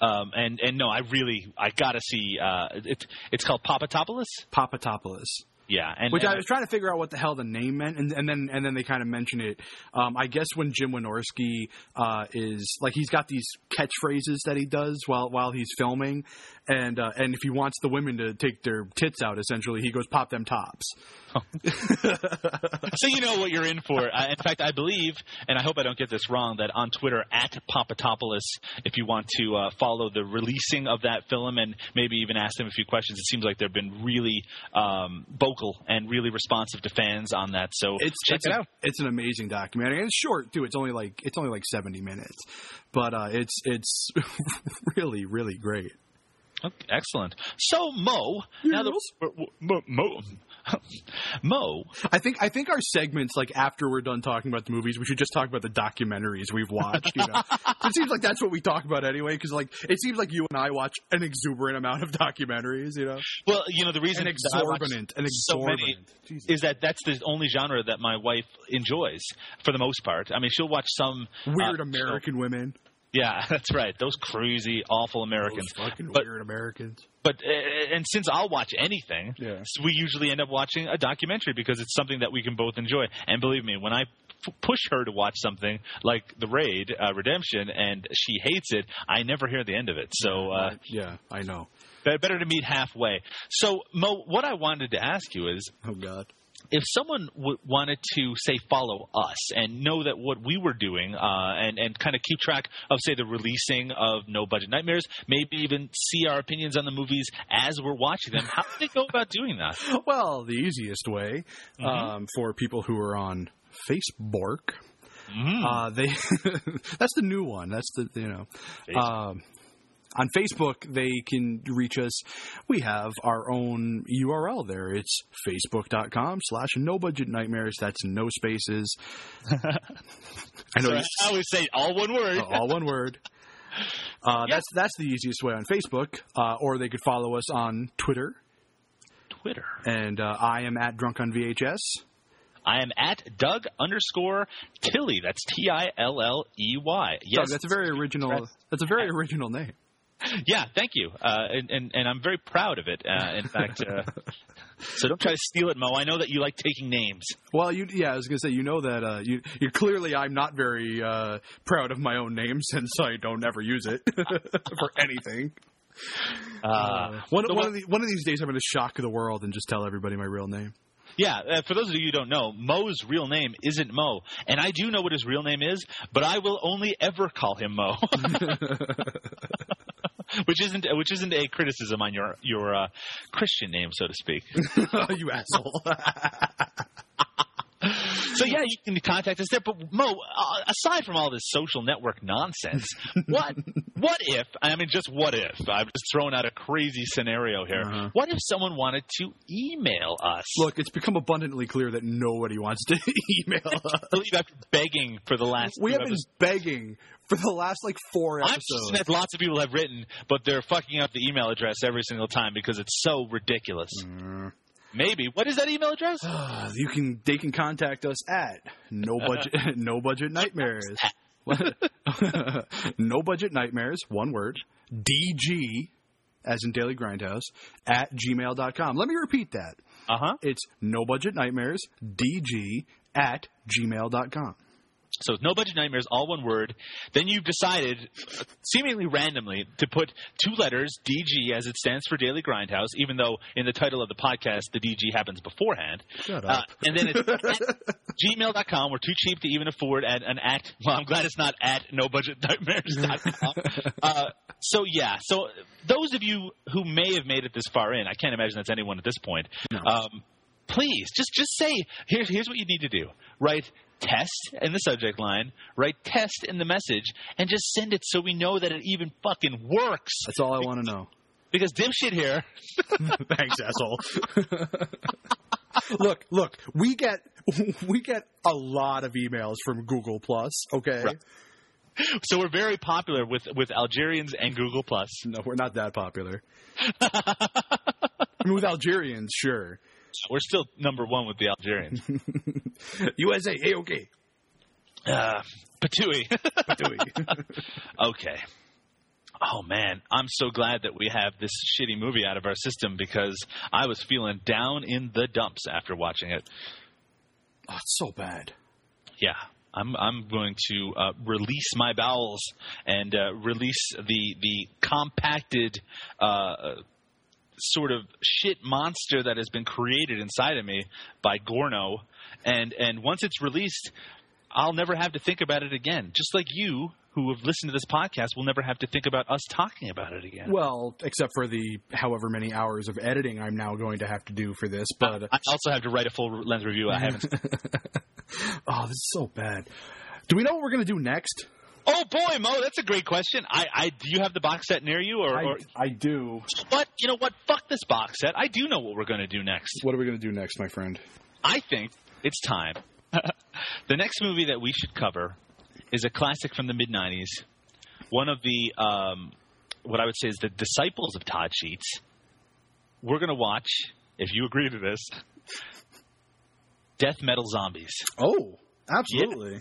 Um, and and no, I really I gotta see. Uh, it's it's called Popatopolis. Popatopolis. Yeah, and Which and I was trying to figure out what the hell the name meant, and, and then and then they kind of mention it. Um, I guess when Jim Wynorski uh, is like he's got these catchphrases that he does while while he's filming, and uh, and if he wants the women to take their tits out, essentially he goes pop them tops. so you know what you're in for. Uh, in fact, I believe, and I hope I don't get this wrong, that on Twitter at Popatopolis, if you want to uh, follow the releasing of that film and maybe even ask them a few questions, it seems like they've been really um, vocal and really responsive to fans on that. So It's check it's it a- out. It's an amazing documentary, and it's short too. It's only like it's only like seventy minutes, but uh, it's it's really really great. Okay, excellent. So Mo, now that we're, we're- Mo, Mo, I think I think our segments, like after we're done talking about the movies, we should just talk about the documentaries we've watched. You know, it seems like that's what we talk about anyway. Because like it seems like you and I watch an exuberant amount of documentaries. You know, well, you know the reason an exorbitant, an so many exorbitant. Jesus. is that that's the only genre that my wife enjoys for the most part. I mean, she'll watch some Weird uh, American women, Yeah, that's right. Those crazy, awful Americans. Those fucking But- weird Americans. But uh, and since I'll watch anything, Yeah. we usually end up watching a documentary because it's something that we can both enjoy. And believe me, when I f- push her to watch something like The Raid uh, Redemption and she hates it, I never hear the end of it. So uh, yeah, I know. better to meet halfway. So Mo, what I wanted to ask you is, Oh God. If someone w- wanted to say follow us and know that what we were doing uh, and and kind of keep track of say the releasing of No Budget Nightmares, maybe even see our opinions on the movies as we're watching them, how do they go about doing that? Well, the easiest way Mm-hmm. um, for people who are on Facebook, Mhm. uh, they that's the new one. That's the you know. Um, on Facebook, they can reach us. We have our own URL there. It's facebook.com slash no budget nightmares. That's no spaces. I know I always say all one word. uh, all one word. Uh, Yeah. That's that's the easiest way on Facebook, uh, or they could follow us on Twitter, Twitter. and uh, I am at drunk on VHS. I am at Doug underscore Tilley. That's T I L L E Y. Yes, Doug, that's a very original. That's a very original name. Yeah, thank you, uh, and, and and I'm very proud of it. Uh, in fact, uh, so don't try to steal it, Mo. I know that you like taking names. Well, you yeah, I was gonna say you know that uh, you you clearly I'm not very uh, proud of my own name since I don't ever use it for anything. Uh, One, so one what- of the, one of these days I'm going to shock the world and just tell everybody my real name. Yeah, uh, for those of you who don't know, Mo's real name isn't Mo, and I do know what his real name is, but I will only ever call him Mo, which isn't which isn't a criticism on your your uh, Christian name, so to speak. you asshole. So yeah, you can contact us there. But Mo, uh, aside from all this social network nonsense, what what if? I mean, just what if? I'm just throwing out a crazy scenario here. Uh-huh. What if someone wanted to email us? Look, it's become abundantly clear that nobody wants to email us. I believe after begging for the last We have been episodes- begging for the last like four I'm episodes. certain that lots of people have written, but they're fucking up the email address every single time because it's so ridiculous. Mm. Maybe. What is that email address? you can they can contact us at no budget no budget nightmares no budget nightmares one word dg as in daily grindhouse at gmail.com let me repeat that Uh huh. it's no budget nightmares dg at gmail.com So no budget nightmares, all one word. Then you've decided, seemingly randomly, to put two letters, DG, as it stands for Daily Grindhouse, even though in the title of the podcast the DG happens beforehand. Shut Uh, up. and then it's at gmail.com. We're too cheap to even afford at an at. Well, I'm glad it's not at no nobudgetnightmares.com. uh, so yeah, so those of you who may have made it this far in, I can't imagine that's anyone at this point. Um, please just just say here's here's what you need to do. Write test in the subject line. Write test in the message, and just send it so we know that it even fucking works. that's all i want to know Because dipshit here. thanks asshole look look we get we get a lot of emails from google plus okay Right. So we're very popular with with Algerians and Google Plus. No, we're not that popular. I mean, with Algerians, sure. We're still number one with the Algerians. USA, a okay. Uh, Patui. okay. Oh, Oh man, I'm so glad that we have this shitty movie out of our system because I was feeling down in the dumps after watching it. Oh, it's so bad. Yeah, I'm I'm going to uh, release my bowels and uh, release the the compacted uh, sort of shit monster that has been created inside of me by Gorno, and and once it's released, I'll never have to think about it again. Just like you, who have listened to this podcast, will never have to think about us talking about it again. Well, except for the however many hours of editing I'm now going to have to do for this, but I also have to write a full length review. I haven't. oh, this is so bad. Do we know what we're going to do next? Oh boy, Mo, that's a great question. I, I do you have the box set near you, or, I, or I do. But You know what? Fuck this box set. I do know what we're going to do next. What are we going to do next, my friend? I think it's time. the next movie that we should cover is a classic from the mid '90s. One of the um, what I would say is the disciples of Todd Sheets. We're going to watch, if you agree to this, Death Metal Zombies. Oh, absolutely.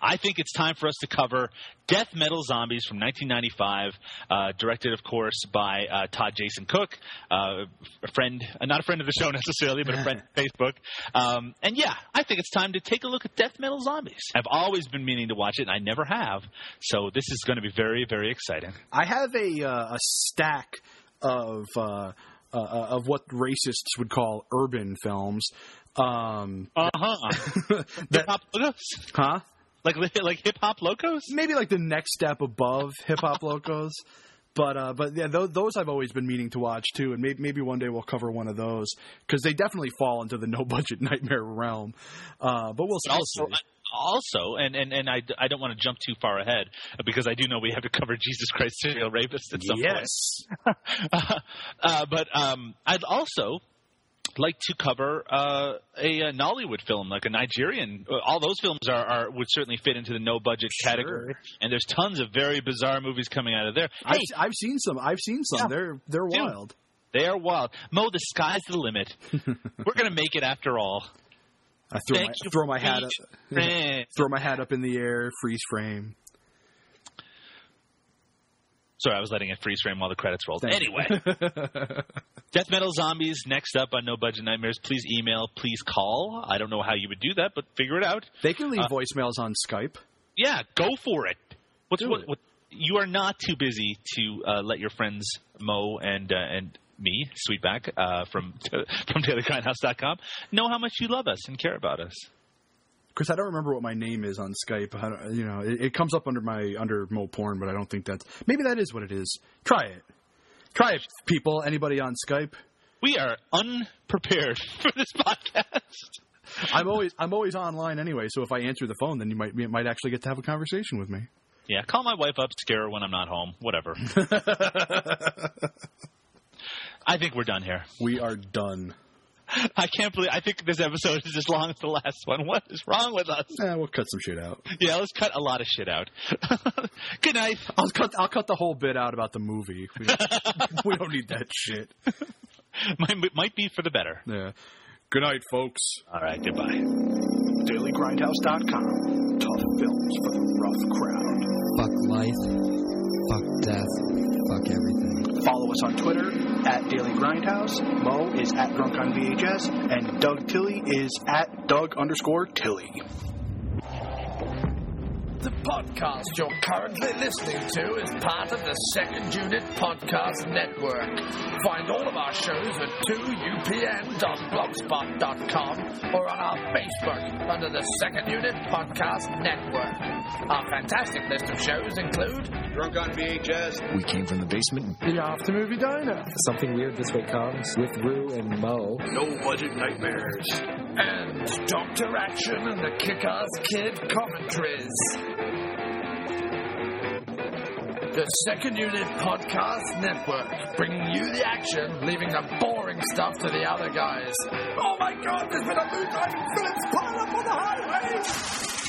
I think it's time for us to cover Death Metal Zombies from 1995, uh, directed, of course, by uh, Todd Jason Cook, uh, a friend, uh, not a friend of the show necessarily, but a friend of Facebook. Um, and yeah, I think it's time to take a look at Death Metal Zombies. I've always been meaning to watch it, and I never have. So this is going to be very, very exciting. I have a uh, a stack of uh, uh, of what racists would call urban films. Um, Uh huh. Hip that, hop logos, huh? Like like hip hop locos. Maybe like the next step above hip hop locos. But uh, but yeah, those, those I've always been meaning to watch too, and maybe maybe one day we'll cover one of those because they definitely fall into the no budget nightmare realm. Uh, but we'll, also, see. also, and, and, and I, I don't want to jump too far ahead because I do know we have to cover Jesus Christ serial rapist at some Yes, point. uh, but um, I'd also like to cover uh, a, a Nollywood film, like a Nigerian. uh, All those films are, are would certainly fit into the no budget Sure. category, and there's tons of very bizarre movies coming out of there. I've, Hey, I've seen some. I've seen some. Yeah. They're they're Dude. wild. they are wild. Mo, the sky's the limit. We're gonna make it after all. I throw Thank my throw my hat up, throw my hat up in the air, freeze frame. Sorry, I was letting it freeze frame while the credits rolled. Thank you. anyway, Death Metal Zombies next up on No Budget Nightmares. Please email, please call. I don't know how you would do that, but figure it out. They can leave Uh, voicemails on Skype. Yeah, go for it. What's what, what? You are not too busy to uh, let your friends Mo and uh, and me, Sweetback uh, from from DailyGrindhouse.com, know how much you love us and care about us. Chris, I don't remember what my name is on Skype. I don't, you know, it, it comes up under my under Mo Porn, but I don't think that's maybe that is what it is. Try it, try it, people. Anybody on Skype? We are unprepared for this podcast. I'm always I'm always online anyway. So if I answer the phone, then you might you might actually get to have a conversation with me. Yeah, call my wife up, scare her when I'm not home. Whatever. I think we're done here. We are done. I can't believe. I think this episode is as long as the last one. What is wrong with us? Eh, we'll cut some shit out. Yeah, let's cut a lot of shit out. Good night. I'll cut I'll cut the whole bit out about the movie. We, we don't need that shit. might, might be for the better. Yeah. Good night, folks. All right. Goodbye. DailyGrindhouse.com. Tough films for the rough crowd. Fuck life. Fuck death. Fuck everything. Follow us on Twitter at Daily Grindhouse. Mo is at Drunk on VHS, and Doug Tilley is at Doug underscore Tilley. The podcast you're currently listening to is part of the Second Unit Podcast Network. Find all of our shows at 2upn.blogspot.com or on our Facebook under the Second Unit Podcast Network. Our fantastic list of shows include Drunk on VHS. We came from the basement. The After Movie Diner Something weird this way comes with Rue and Mo. No budget nightmares. and Doctor Action and the Kick-Ass Kid commentaries. The Second Unit Podcast Network, bringing you the action, leaving the boring stuff to the other guys. Oh my god, there's been a moonlight Phillips pile up on the highway!